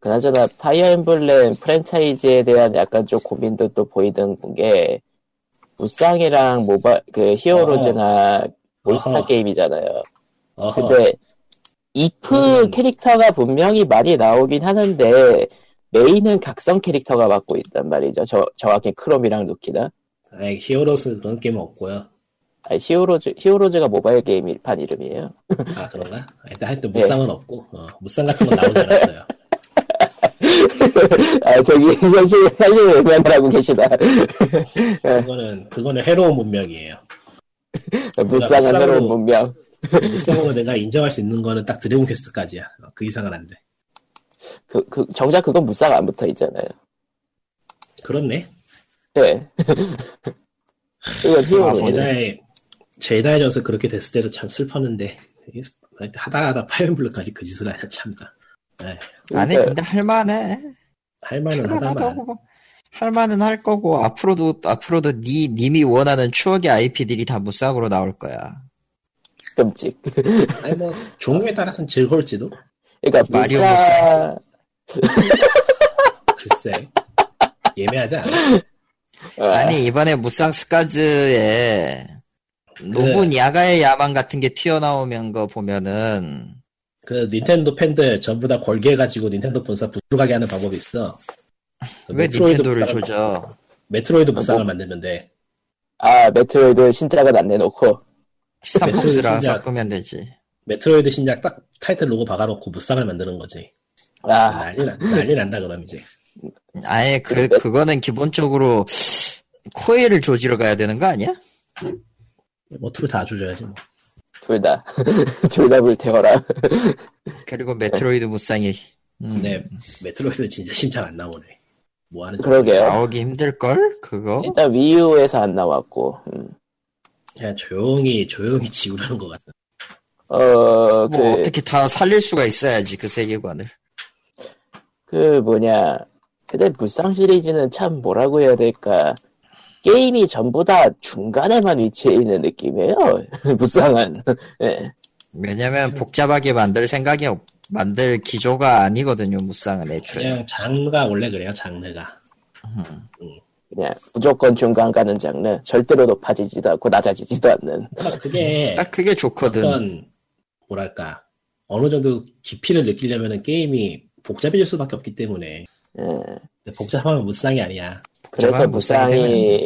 그나저나 파이어 엠블렘 프랜차이즈에 대한 약간 좀 고민도 또 보이던 게 무쌍이랑 모바 그 히어로즈나 어허. 게임이잖아요. 어허. 근데 이프 음. 캐릭터가 분명히 많이 나오긴 하는데 메인은 각성 캐릭터가 맡고 있단 말이죠. 저 정확히 크롬이랑 루키나. 아니, 히어로스 그런 게임은 없고요. 아니, 히어로즈 히어로즈가 모바일 게임판 이름이에요. 아 그런가? 일단 하여튼 무쌍은 없고 어, 무쌍 같은 건 나오지 않았어요. 아 저기 현실 현실 외면을 하고 계시다. 그거는 그거는 해로운 문명이에요. 무쌍한 무쌍으로- 새로운 문명. 무쌍으로 내가 인정할 수 있는 거는 딱 드래곤 퀘스트까지야. 어, 그 이상은 안 돼. 그, 그 정작 그건 무쌍 안 붙어 있잖아요. 그렇네. 네. 아. 제다의 제다의 져서 그렇게 됐을 때도 참 슬펐는데 하다 하다 파이어블랙까지 그 짓을 하냐 참나. 에이, 아니 그러니까 근데 할만해. 할만은 하다만 할만하다고. 할만은 할 거고 앞으로도 앞으로도 니 님이 원하는 추억의 IP들이 다 무쌍으로 나올 거야. 끔찍. 아니 뭐 종류에 따라서는 즐거울지도 그러니까 마리오 무쌍. 글쎄 예매하지 않아. 아, 아니 이번에 무쌍 스카즈에 노분 야가의 야망 같은 게 튀어나오면 거 보면은 그 닌텐도 팬들 전부 다 걸게해가지고 닌텐도 본사 부수가게 하는 방법이 있어. 그 왜 닌텐도를 조져? 메트로이드 무쌍을 뭐- 만들면 돼. 아 메트로이드 신작은 안 내놓고. 스타폭스랑 진짜- 섞으면 되지. 메트로이드 신작 딱 타이틀 로고 박아놓고 무쌍을 만드는 거지. 아 난리, 난- 난리 난다 그럼 이제. 아예 그 그거는 기본적으로 코에를 조지러 가야 되는 거 아니야? 뭐 둘 다 조져야지 뭐. 둘 다. 둘 다 불태워라. 그리고 메트로이드 무쌍이 음, 근데 메트로이드 진짜 신작 안 나오네. 뭐 하는 그러게요. 나오기 힘들 걸 그거. 일단 위유에서 안 나왔고. 음. 그냥 조용히 조용히 지우라는 것 같아. 어, 그, 뭐 어떻게 다 살릴 수가 있어야지 그 세계관을. 그 뭐냐. 근데 무쌍 시리즈는 참 뭐라고 해야 될까. 게임이 전부 다 중간에만 위치해 있는 느낌이에요. 무쌍은. 예. 왜냐면 복잡하게 만들 생각이 없, 만들 기조가 아니거든요 무쌍은 애초에. 그냥 장르가 원래 그래요 장르가. 음. 그냥 무조건 중간 가는 장르. 절대로 높아지지도 않고 낮아지지도 않는. 그게 딱 그게 좋거든. 어떤 뭐랄까 어느 정도 깊이를 느끼려면 게임이 복잡해질 수밖에 없기 때문에 예. 복잡하면 무쌍이 아니야. 그래서 무쌍이.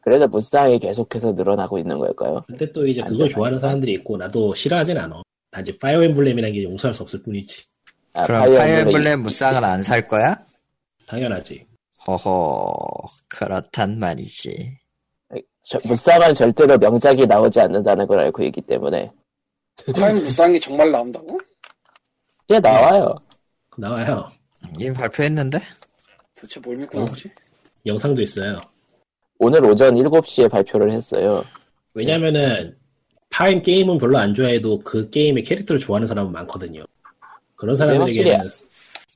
그래서 무쌍이 계속해서 늘어나고 있는 걸까요? 근데 또 이제 그걸. 좋아하는 사람들이 있고 나도 싫어하진 않아. 단지 파이어 엠블렘이라는 게 용서할 수 없을 뿐이지. 아, 그럼 파이어 파이어 엠블렘 엠블렘 무쌍은 안 살 거야? 당연하지. 허허 그렇단 말이지. 저- 무쌍은 절대로 명작이 나오지 않는다는 걸 알고 있기 때문에 과연 무쌍이 정말 나온다고? 예 나와요. 나와요. 이미 발표했는데? 도대체 뭘 믿고 어? 나오지? 영상도 있어요. 오늘 오전 7시에 발표를 했어요. 왜냐면은 파엠 게임은 별로 안 좋아해도 그 게임의 캐릭터를 좋아하는 사람은 많거든요. 그런 사람들에게는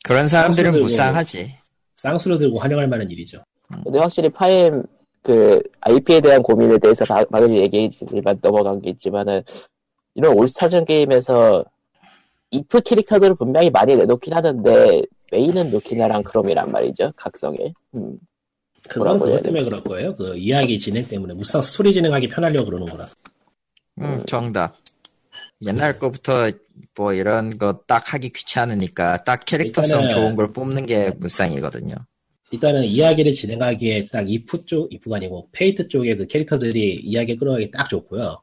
그런 사람들은. 무쌍하지. 쌍수로 들고 환영할 만한 일이죠. 근데 확실히 파엠 그 IP에 대한 고민에 대해서 바- 방금 얘기했지만 넘어간 게 있지만은 이런 올스타전 게임에서 이프 캐릭터들을 분명히 많이 내놓긴 하는데 메인은 루키나랑 크롬이란 말이죠 각성에 음. 그건 그것 때문에 되지? 그럴 거예요. 그 이야기 진행 때문에 무쌍 스토리 진행하기 편하려고 그러는 거라서. 응, 정답. 옛날 거부터 뭐 이런 거 딱 하기 귀찮으니까 딱 캐릭터성 일단은- 좋은 걸 뽑는 게 무쌍이거든요. 일단은 이야기를 진행하기에 딱 이프 쪽, 이프가 아니고 페이트 쪽의 그 캐릭터들이 이야기 끌어가기 딱 좋고요.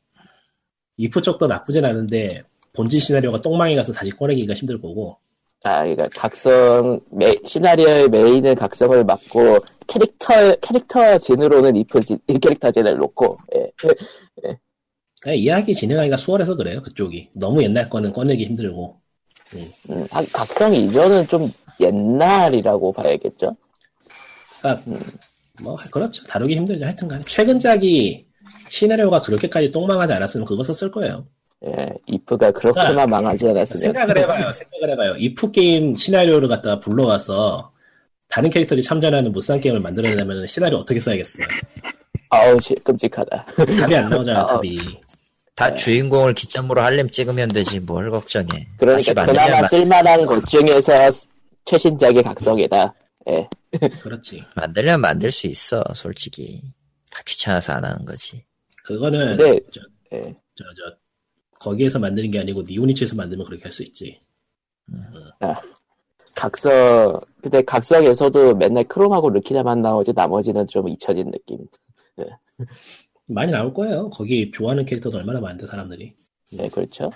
이프 쪽도 나쁘진 않은데 본진 시나리오가 똥망이라서 다시 꺼내기가 힘들 거고 아 그러니까 각성 메, 시나리오의 메인은 각성을 맡고 캐릭터 캐릭터 진으로는 이프 진, 캐릭터 진을 놓고 예. 그냥 이야기 진행하기가 수월해서 그래요 그쪽이. 너무 옛날 거는 꺼내기 힘들고. 음, 한- 각성 이전은 좀 옛날이라고 봐야겠죠? 그러니까 뭐 그렇죠. 다루기 힘들죠. 하여튼간. 최근작이 시나리오가 그렇게까지 똥망하지 않았으면 그거 썼을 거예요 예, 이프가 그렇게만 그러니까 망하지 않았으면 생각을 해봐요 생각을 해봐요 이프 게임 시나리오를 갖다가 불러와서 다른 캐릭터들이 참전하는 무쌍 게임을 만들어내려면 시나리오 어떻게 써야겠어요 아우 씨, 끔찍하다. 답이 안 나오잖아 아, 답이 다 주인공을 기점으로 할렘 찍으면 되지 뭘 걱정해. 그러니까 만들면 그나마 마- 쓸만한 것 중에서 최신작의 각성이다. 예, 그렇지 만들려면 만들 수 있어 솔직히. 다 귀찮아서 안 하는 거지. 그거는 근데 저, 예. 저, 저, 거기에서 만드는 게 아니고 니오니치에서 만들면 그렇게 할 수 있지 각성 근데 각성에서도 맨날 크롬하고 르키나만 나오지 나머지는 좀 잊혀진 느낌. 많이 나올 거예요 거기 좋아하는 캐릭터도 얼마나 많은데 사람들이 네, 그렇죠.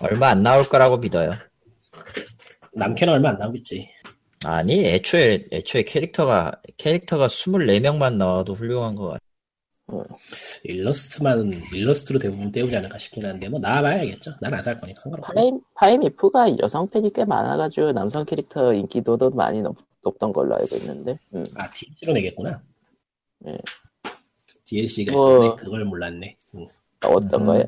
얼마 안 나올 거라고 믿어요. 남캐는 얼마 안 나오겠지 아니 애초에 애초에 캐릭터가 캐릭터가 24명만 나와도 훌륭한 것 같아. 일러스트만 일러스트로 대부분 때우지 않을까 싶긴 한데 뭐 나와봐야겠죠 난 안 살 거니까 파임 파임 이프가 여성 팬이 꽤 많아가지고 남성 캐릭터 인기도도 많이 높, 높던 걸로 알고 있는데. 음. 아 DLC로 내겠구나 네. DLC가 뭐- 있었네 그걸 몰랐네 응. 어떤 음. 거요?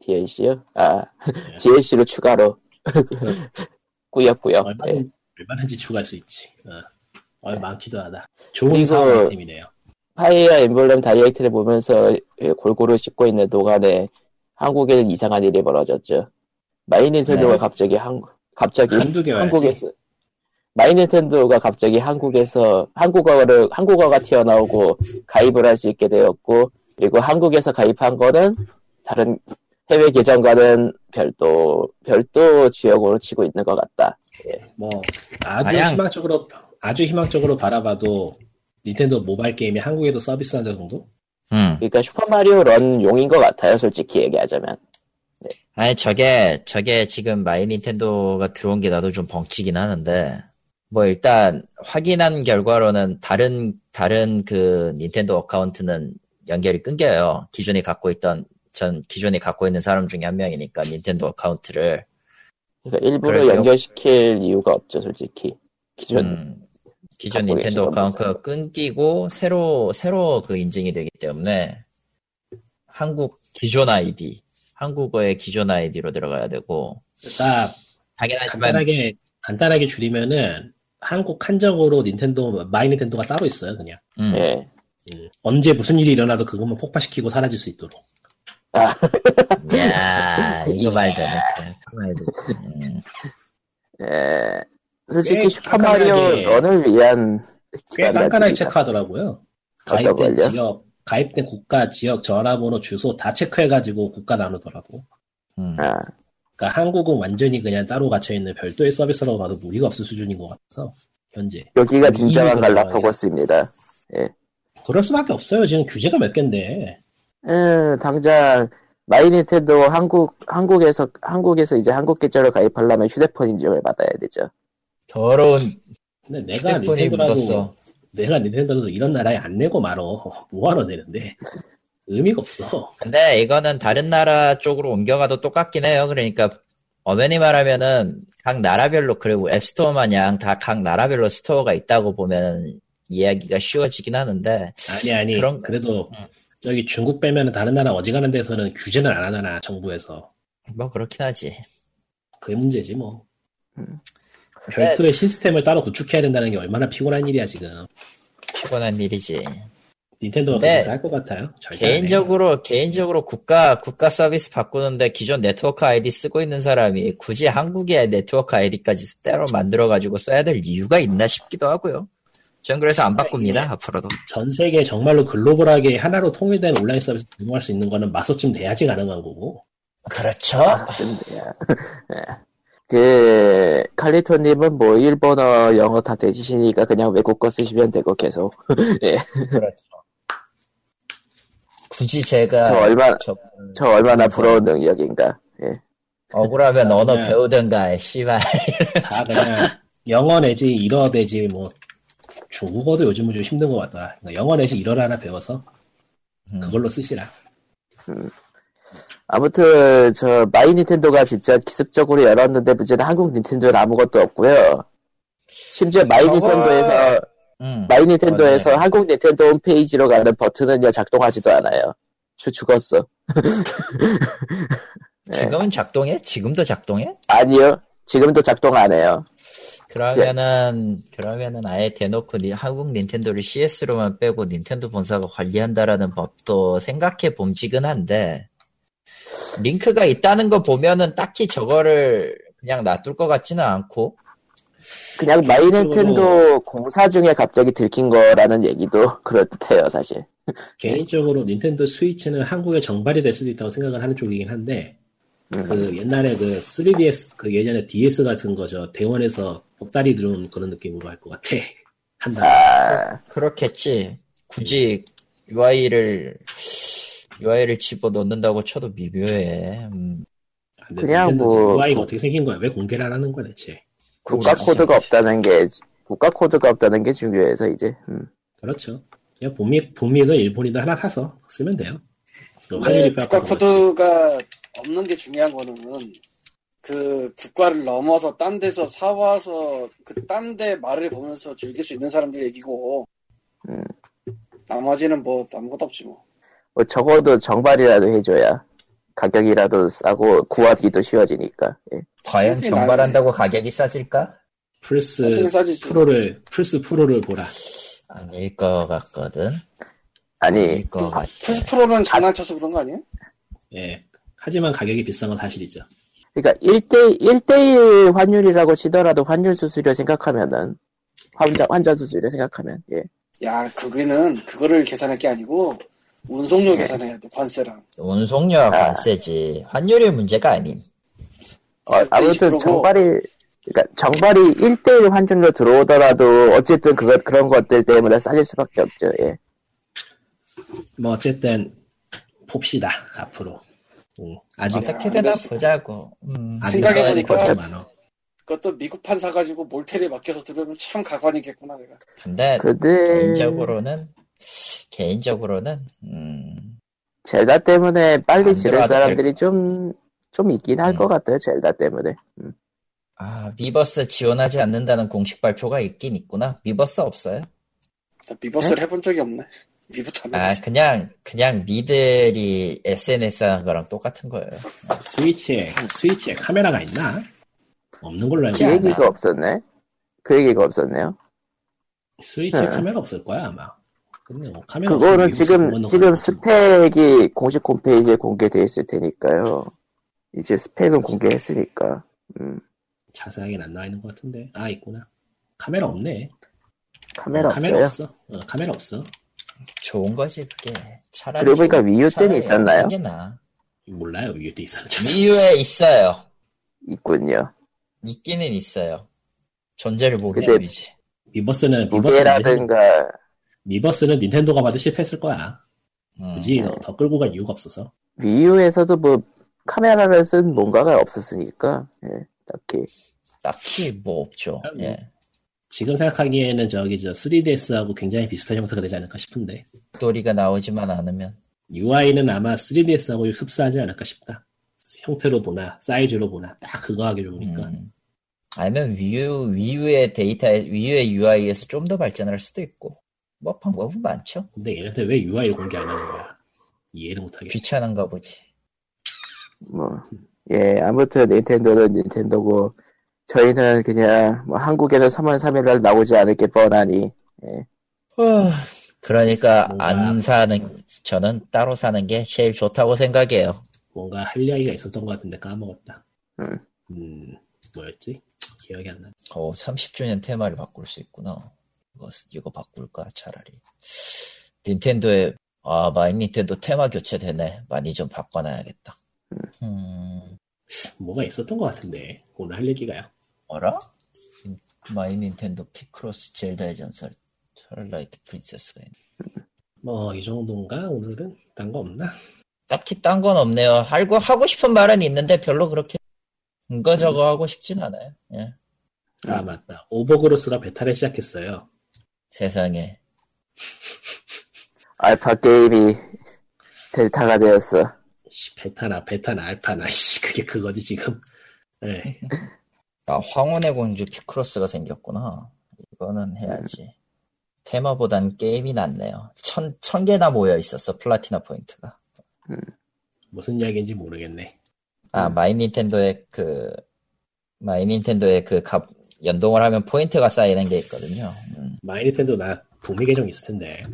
DLC요? 아, 네. DLC로 추가로. 꾸역꾸역. 얼마나, 예. 얼마나지 추가할 수 있지 어. 어, 많기도 하다 좋은 사업 아이템이네요 파이어 엠블렘 다이렉트를 보면서 예, 골고루 씹고 있는 동안에 한국에는 이상한 일이 벌어졌죠. 마이 닌텐도가 네. 갑자기 한 갑자기 한국에서 마이 닌텐도가 갑자기 한국에서 한국어를 한국어가 튀어나오고 가입을 할 수 있게 되었고 그리고 한국에서 가입한 거는 다른 해외 계정과는 별도 별도 지역으로 치고 있는 것 같다. 뭐 아주 마냥- 희망적으로 아주 희망적으로 바라봐도 닌텐도 모바일 게임이 한국에도 서비스한다 정도? 응. 그러니까 슈퍼마리오 런 용인 것 같아요. 솔직히 얘기하자면. 아니 저게 저게 지금 마이 닌텐도가 들어온 게 나도 좀 벙찌긴 하는데 뭐 일단 확인한 결과로는 다른 다른 그 닌텐도 account는 연결이 끊겨요. 기존에 갖고 있던 전 기존에 갖고 있는 사람 중에 한 명이니까 닌텐도 account를 그러니까 일부러 연결시킬 이유가 없죠, 솔직히. 기존 음, 기존 닌텐도 account가 끊기고 새로 새로 그 인증이 되기 때문에 한국 기존 아이디 한국어의 기존 아이디로 들어가야 되고 그러니까 당연하지만 간단하게 간단하게 줄이면은 한국 한정으로 닌텐도 마이 닌텐도가 따로 있어요 그냥 음, 예. 음. 언제 무슨 일이 일어나도 그것만 폭파시키고 사라질 수 있도록 아, 야 이거 말 되네. 그 말도. 음. 예. 솔직히 꽤 슈퍼마리오 런을 위한 꽤 깐깐하게 체크하더라고요 가입된 걸요? 지역 가입된 국가 지역 전화번호 주소 다 체크해가지고 국가 나누더라고 음. 아, 그러니까 한국은 완전히 그냥 따로 갇혀 있는 별도의 서비스라고 봐도 무리가 없을 수준인 것 같아서 현재 여기가 음, 진정한 갈라파고스입니다. 그럴 수밖에 없어요. 지금 규제가 몇 개인데. 음, 당장 마이 닌텐도 한국 한국에서 한국에서 이제 한국 계좌로 가입하려면 휴대폰 인증을 받아야 되죠. 더러운 근데 내가 닌텐도라도. 내가 닌텐도라도 이런 나라에 안 내고 말어. 뭐하러 내는데? 의미가 없어. 근데 이거는 다른 나라 쪽으로 옮겨가도 똑같긴 해요. 그러니까 어머니 말하면은 각 나라별로 그리고 앱스토어 마냥 다 각 나라별로 스토어가 있다고 보면 이야기가 쉬워지긴 하는데 아니 아니. 그런- 그래도 응. 저기 중국 빼면은 다른 나라 어지간한 데서는 규제는 안 하잖아. 정부에서. 뭐 그렇긴 하지. 그게 문제지 뭐. 음. 별도의 시스템을 따로 구축해야 된다는 게 얼마나 피곤한 일이야 지금. 피곤한 일이지. 닌텐도가 그래서 할것 같아요. 개인적으로 개인적으로 국가 국가 서비스 바꾸는데 기존 네트워크 아이디 쓰고 있는 사람이 굳이 한국의 네트워크 아이디까지 따로 만들어 가지고 써야 될 이유가 있나 싶기도 하고요. 전 그래서 안 바꿉니다 앞으로도. 전 세계 정말로 글로벌하게 하나로 통일된 온라인 서비스 제공할 수 있는 거는 마소쯤 돼야지 가능한 거고. 그렇죠. 예. 그 칼리토님은 뭐 일본어, 영어 다 되시니까 그냥 외국 거 쓰시면 되고 계속. 그렇죠. 굳이 제가 저 얼마 저- 저 얼마나 부러운 능력인가. 예. 억울하면 언어 그냥- 배우든가 씨발. 다 그냥 영어 내지 일어 내지 뭐 중국어도 요즘은 좀 힘든 것 같더라. 그러니까 영어 내지 일어를 하나 배워서 음. 그걸로 쓰시라. 아무튼 저 마이 닌텐도가 진짜 기습적으로 열었는데 문제는 한국 닌텐도는 아무것도 없고요. 심지어 마이 저거- 닌텐도에서 음. 마이 닌텐도에서 맞네. 한국 닌텐도 홈페이지로 가는 버튼은요 작동하지도 않아요. 추 죽었어. 네. 지금은 작동해? 지금도 작동해? 아니요. 지금도 작동 안 해요. 그러면은 그러면은 아예 대놓고 니- 한국 닌텐도를 CS로만 빼고 닌텐도 본사가 관리한다라는 법도 생각해 봄직은 한데 링크가 있다는 거 보면은 딱히 저거를 그냥 놔둘 것 같지는 않고 그냥 마이 개인적으로- 닌텐도 공사 중에 갑자기 들킨 거라는 얘기도 그럴듯해요, 사실. 개인적으로 닌텐도 스위치는 한국에 정발이 될 수도 있다고 생각을 하는 쪽이긴 한데 음. 그 옛날에 그 3DS 그 예전에 DS 같은 거죠 대원에서 보따리 들어온 그런 느낌으로 할 것 같아 한다. 아, 그렇겠지 굳이 UI를 UI를 집어 넣는다고 쳐도 미묘해 음. 그냥 뭐- UI가 어떻게 생긴 거야? 왜 공개를 안 하는 거야 대체? 국가 코드가 없다는 게 국가 코드가 없다는 게 중요해서 이제. 음. 그렇죠. 그냥 북미 북미든 일본이든 하나 사서 쓰면 돼요. 그 네, 국가 깎아서 그렇지. 코드가 없는 게 중요한 거는 그 국가를 넘어서 딴 데서 사와서 그 딴 데 말을 보면서 즐길 수 있는 사람들 얘기고 음. 나머지는 뭐 아무것도 없지 뭐. 뭐 적어도 정발이라도 해줘야 가격이라도 싸고 구하기도 쉬워지니까. 예. 과연 정발한다고 가격이 싸질까? 플스. 프로를 플스 프로를 보라. 아닐 것 같거든 아니 것 같아 플스 프로는 장난쳐서 그런 거 아니에요? 예. 하지만 가격이 비싼 건 사실이죠. 그러니까 1대 1대1 환율이라고 치더라도 환율 수수료 생각하면은 환자 환자 수수료 생각하면 예. 야, 그거는 그거를 계산할 게 아니고 운송료 네. 계산해야 돼. 관세랑. 운송료가 아. 관세지 환율이 문제가 아님 어, 아무튼 20%고 정발이 그러니까 정발이 1대1 환율로 들어오더라도 어쨌든 그것 그런 것들 때문에 싸질 수밖에 없죠. 예. 뭐 어쨌든 봅시다 앞으로. 음, 아직 어떻게 야, 되나 보자고 음. 생각해보니까. 그것도 미국판 사가지고 몰텔에 맡겨서 들으면 참 가관이겠구나 내가. 근데 근데 개인적으로는 개인적으로는 음, 젤다 때문에 빨리 안 지를 사람들이 좀좀 있긴 할 음. 것 같아요. 젤다 때문에. 음. 아 미버스 지원하지 않는다는 공식 발표가 있긴 있구나 미버스 없어요 나 미버스를 해본 적이 없네. 미부터 안아 해봤어. 그냥 그냥 미들이 SNS 하는 거랑 똑같은 거예요 스위치에 스위치에 카메라가 있나? 없는 걸로 알고 그. 있는데 얘기가 없었네. 그 얘기가 없었네요. 스위치에 네. 카메라 없을 거야 아마. 근데 뭐 카메라 그거는 지금 지금 스펙이 공식 홈페이지에 공개돼 있을 테니까요. 이제 스펙은 공개했으니까. 음, 자세하게는 안 나와 있는 것 같은데 아 있구나. 카메라 없네. 카메라 카메라 없어요. 없어. 어, 카메라 없어. 좋은 거지 그게 차라리 그러고 보니까 좀- 위유 때는 있었나요? 없는 게 나아. 몰라요 위에 돼 있어. 위유에 있어요 있군요. 있기는 있어요 존재를 모르는 미버스는 미버스는 무게라든가 미버스는 닌텐도가 봐도 실패했을 거야. 음. 굳이 더- 더 끌고 갈 이유가 없어서. 위유에서도 뭐 카메라를 쓴 뭔가가 없었으니까 예, 딱히 딱히 뭐 없죠. 음. 예. 지금 생각하기에는 저기 저 3DS하고 굉장히 비슷한 형태가 되지 않을까 싶은데 스토리가 나오지만 않으면 UI는 아마 3DS하고 흡사하지 않을까 싶다. 형태로 보나 사이즈로 보나 딱 그거 하기 좋으니까 음. 아니면 위유 위유의 데이터 위유의 UI에서 좀 더 발전할 수도 있고 뭐 방법은 많죠. 근데 얘네들 왜 UI를 공개 안 하는 거야? 이해를 못하겠어. 귀찮은가 보지. 뭐 예 아무튼 닌텐도는 닌텐도고 저희는 그냥 뭐 한국에는 3월 3일날 나오지 않을 게 뻔하니 그러니까 뭔가- 안 사는 저는 따로 사는 게 제일 좋다고 생각해요. 뭔가 할 이야기가 있었던 것 같은데 까먹었다. 음. 음, 뭐였지? 기억이 안 나. 어, 30주년 테마를 바꿀 수 있구나. 이거, 이거 바꿀까, 차라리. 닌텐도에, 아, 마인 닌텐도 테마 교체되네. 많이 좀 바꿔놔야겠다. 음, 뭐가 있었던 것 같은데 오늘 할 얘기가요. 어라? 마이 닌텐도 피크로스 젤다의 전설, 트와일라이트 프린세스가 있네. 뭐 이 정도인가 오늘은 딴 거 없나? 딱히 딴 건 없네요. 하고, 하고 싶은 말은 있는데 별로 그렇게, 이거 저거 하고 싶진 않아요. 예. 아 맞다. 오버그로스가 베타를 시작했어요. 세상에. 알파 게임이 델타가 되었어 씨, 베타나 베타나 알파나 씨 그게 그거지 지금. 네. 아, 황혼의 공주 피크로스가 생겼구나. 이거는 해야지. 테마보단 게임이 낫네요. 천, 천 개나 모여 있었어, 플라티나 포인트가. 무슨 이야기인지 모르겠네. 아, 마이 닌텐도의 그, 마이 닌텐도의 그 값, 연동을 하면 포인트가 쌓이는 게 있거든요. 음. 마이 닌텐도 나 북미 계정 있을 텐데.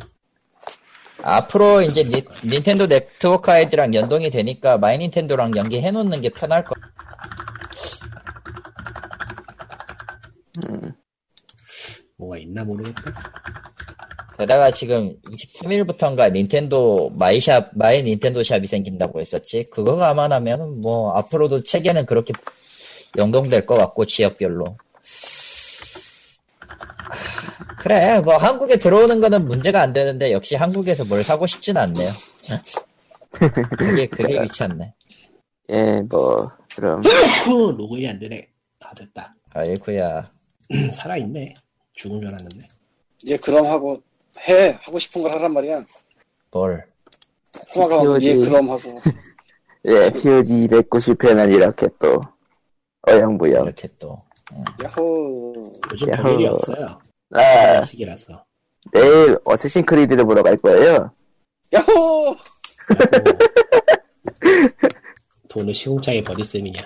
앞으로 이제 니- 닌텐도 네트워크 아이디랑 연동이 되니까 마이 닌텐도랑 연계해 놓는 게 편할 거. 뭐가 있나 모르겠다. 게다가 지금 23일부터인가 닌텐도 마이샵, 마이 닌텐도 샵이 생긴다고 했었지. 아마 나면은 뭐 앞으로도 체계는 그렇게 연동될 것 같고 지역별로. 그래, 뭐 한국에 들어오는 거는 문제가 안 되는데 역시 한국에서 뭘 사고 싶진 않네요. 그게 그게 귀찮네. 예 뭐 그럼 로그인이 안 되네. 아 됐다. 아이쿠야. 살아 있네. 죽은 줄 알았는데. 얘 그럼 하고 해 하고 싶은 걸 하란 말이야. 뭘. 코마가 POG. 얘 그럼 하고 예 POG 290회는 이렇게 또 어영부영 이렇게 또. 야호. 요즘 야호. 별일이 없어요. 아 시기라서. 내일 어쌔신 크리드를 보러 갈 거예요 야호. 돈을 시궁창에 버릴 셈이냐.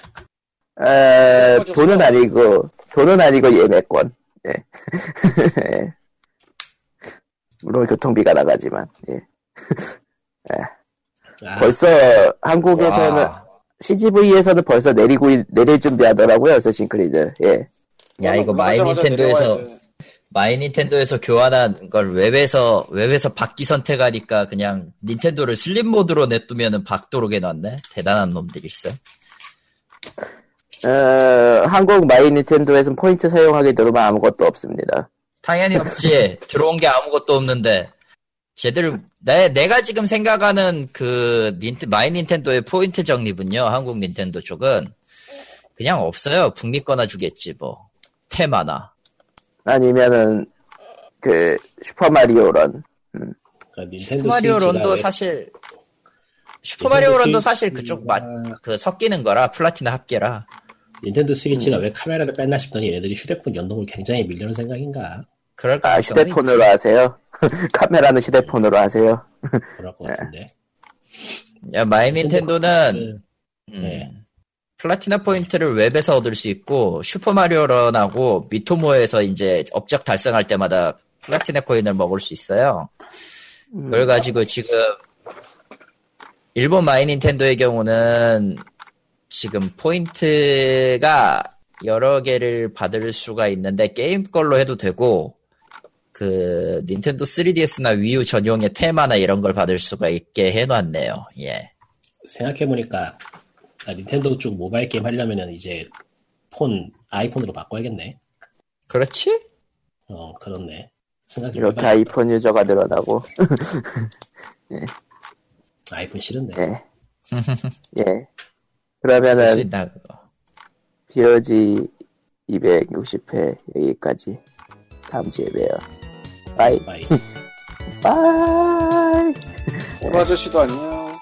아. 돈은 아니고 돈은 아니고 예매권. 예. 예. 물론 교통비가 나가지만 예. 아, 벌써 한국에서는 와. CGV에서는 벌써 내리고 있- 내릴 준비하더라고요 어쌔신 크리드. 예. 야 이거 마이 닌텐도에서. 마이 닌텐도에서 교환한 걸 웹에서 웹에서 받기 선택하니까 그냥 닌텐도를 sleep mode로 냅두면은 받도록 해놨네. 대단한 놈들이 있어. 어, 한국 마이 닌텐도에서는 포인트 사용하게 들어오면 아무것도 없습니다. 당연히 없지. 들어온 게 아무것도 없는데 제대로 내 내가 지금 생각하는 그 닌텐 마이 닌텐도의 포인트 적립은요. 한국 닌텐도 쪽은 그냥 없어요. 북미 거나 주겠지 뭐. 테마나. 아니면은 그 슈퍼마리오런 그러니까 닌텐도 슈퍼마리오 스위치가 런도 왜- 사실 슈퍼마리오 런도 사실 그쪽 맛그 섞이는 거라 플라티나 합계라. 닌텐도 음. 스위치가 왜 카메라를 뺐나 싶더니 얘네들이 휴대폰 연동을 굉장히 밀려는 생각인가? 그럴 아 휴대폰으로 있지. 하세요. 카메라는 휴대폰으로 하세요. 그럴 것 네. 같은데. 야, 마이 닌텐도는 음, 네. 플라티나 포인트를 웹에서 얻을 수 있고 슈퍼마리오 런하고 미토모에서 이제 업적 달성할 때마다 플라티나 코인을 먹을 수 있어요. 그걸 가지고 지금 일본 마이 닌텐도의 경우는 지금 포인트가 여러 개를 받을 수가 있는데 게임 걸로 해도 되고 그 닌텐도 3DS나 Wii U 전용의 테마나 이런 걸 받을 수가 있게 해놨네요. 예. 생각해보니까 아, 닌텐도 쪽 모바일 게임 하려면은 이제 폰 아이폰으로 바꿔야겠네. 그렇지? 어 그렇네. 생각 좀 이렇게 해봐요. 아이폰 유저가 늘어나고 아이폰 싫은데. 예. 예. 그러면은 있다 그거. POG 260회 여기까지 다음 주에 봬요. bye bye. bye. 오라 아저씨도 안녕.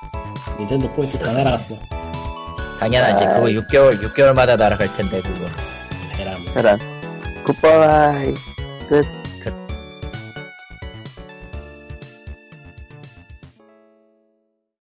닌텐도 포인트 다 날아갔어. 당연하지. 아. 그거 6개월 6개월마다 날아갈 텐데 그거. 베람. 그럼 굿바이 끝.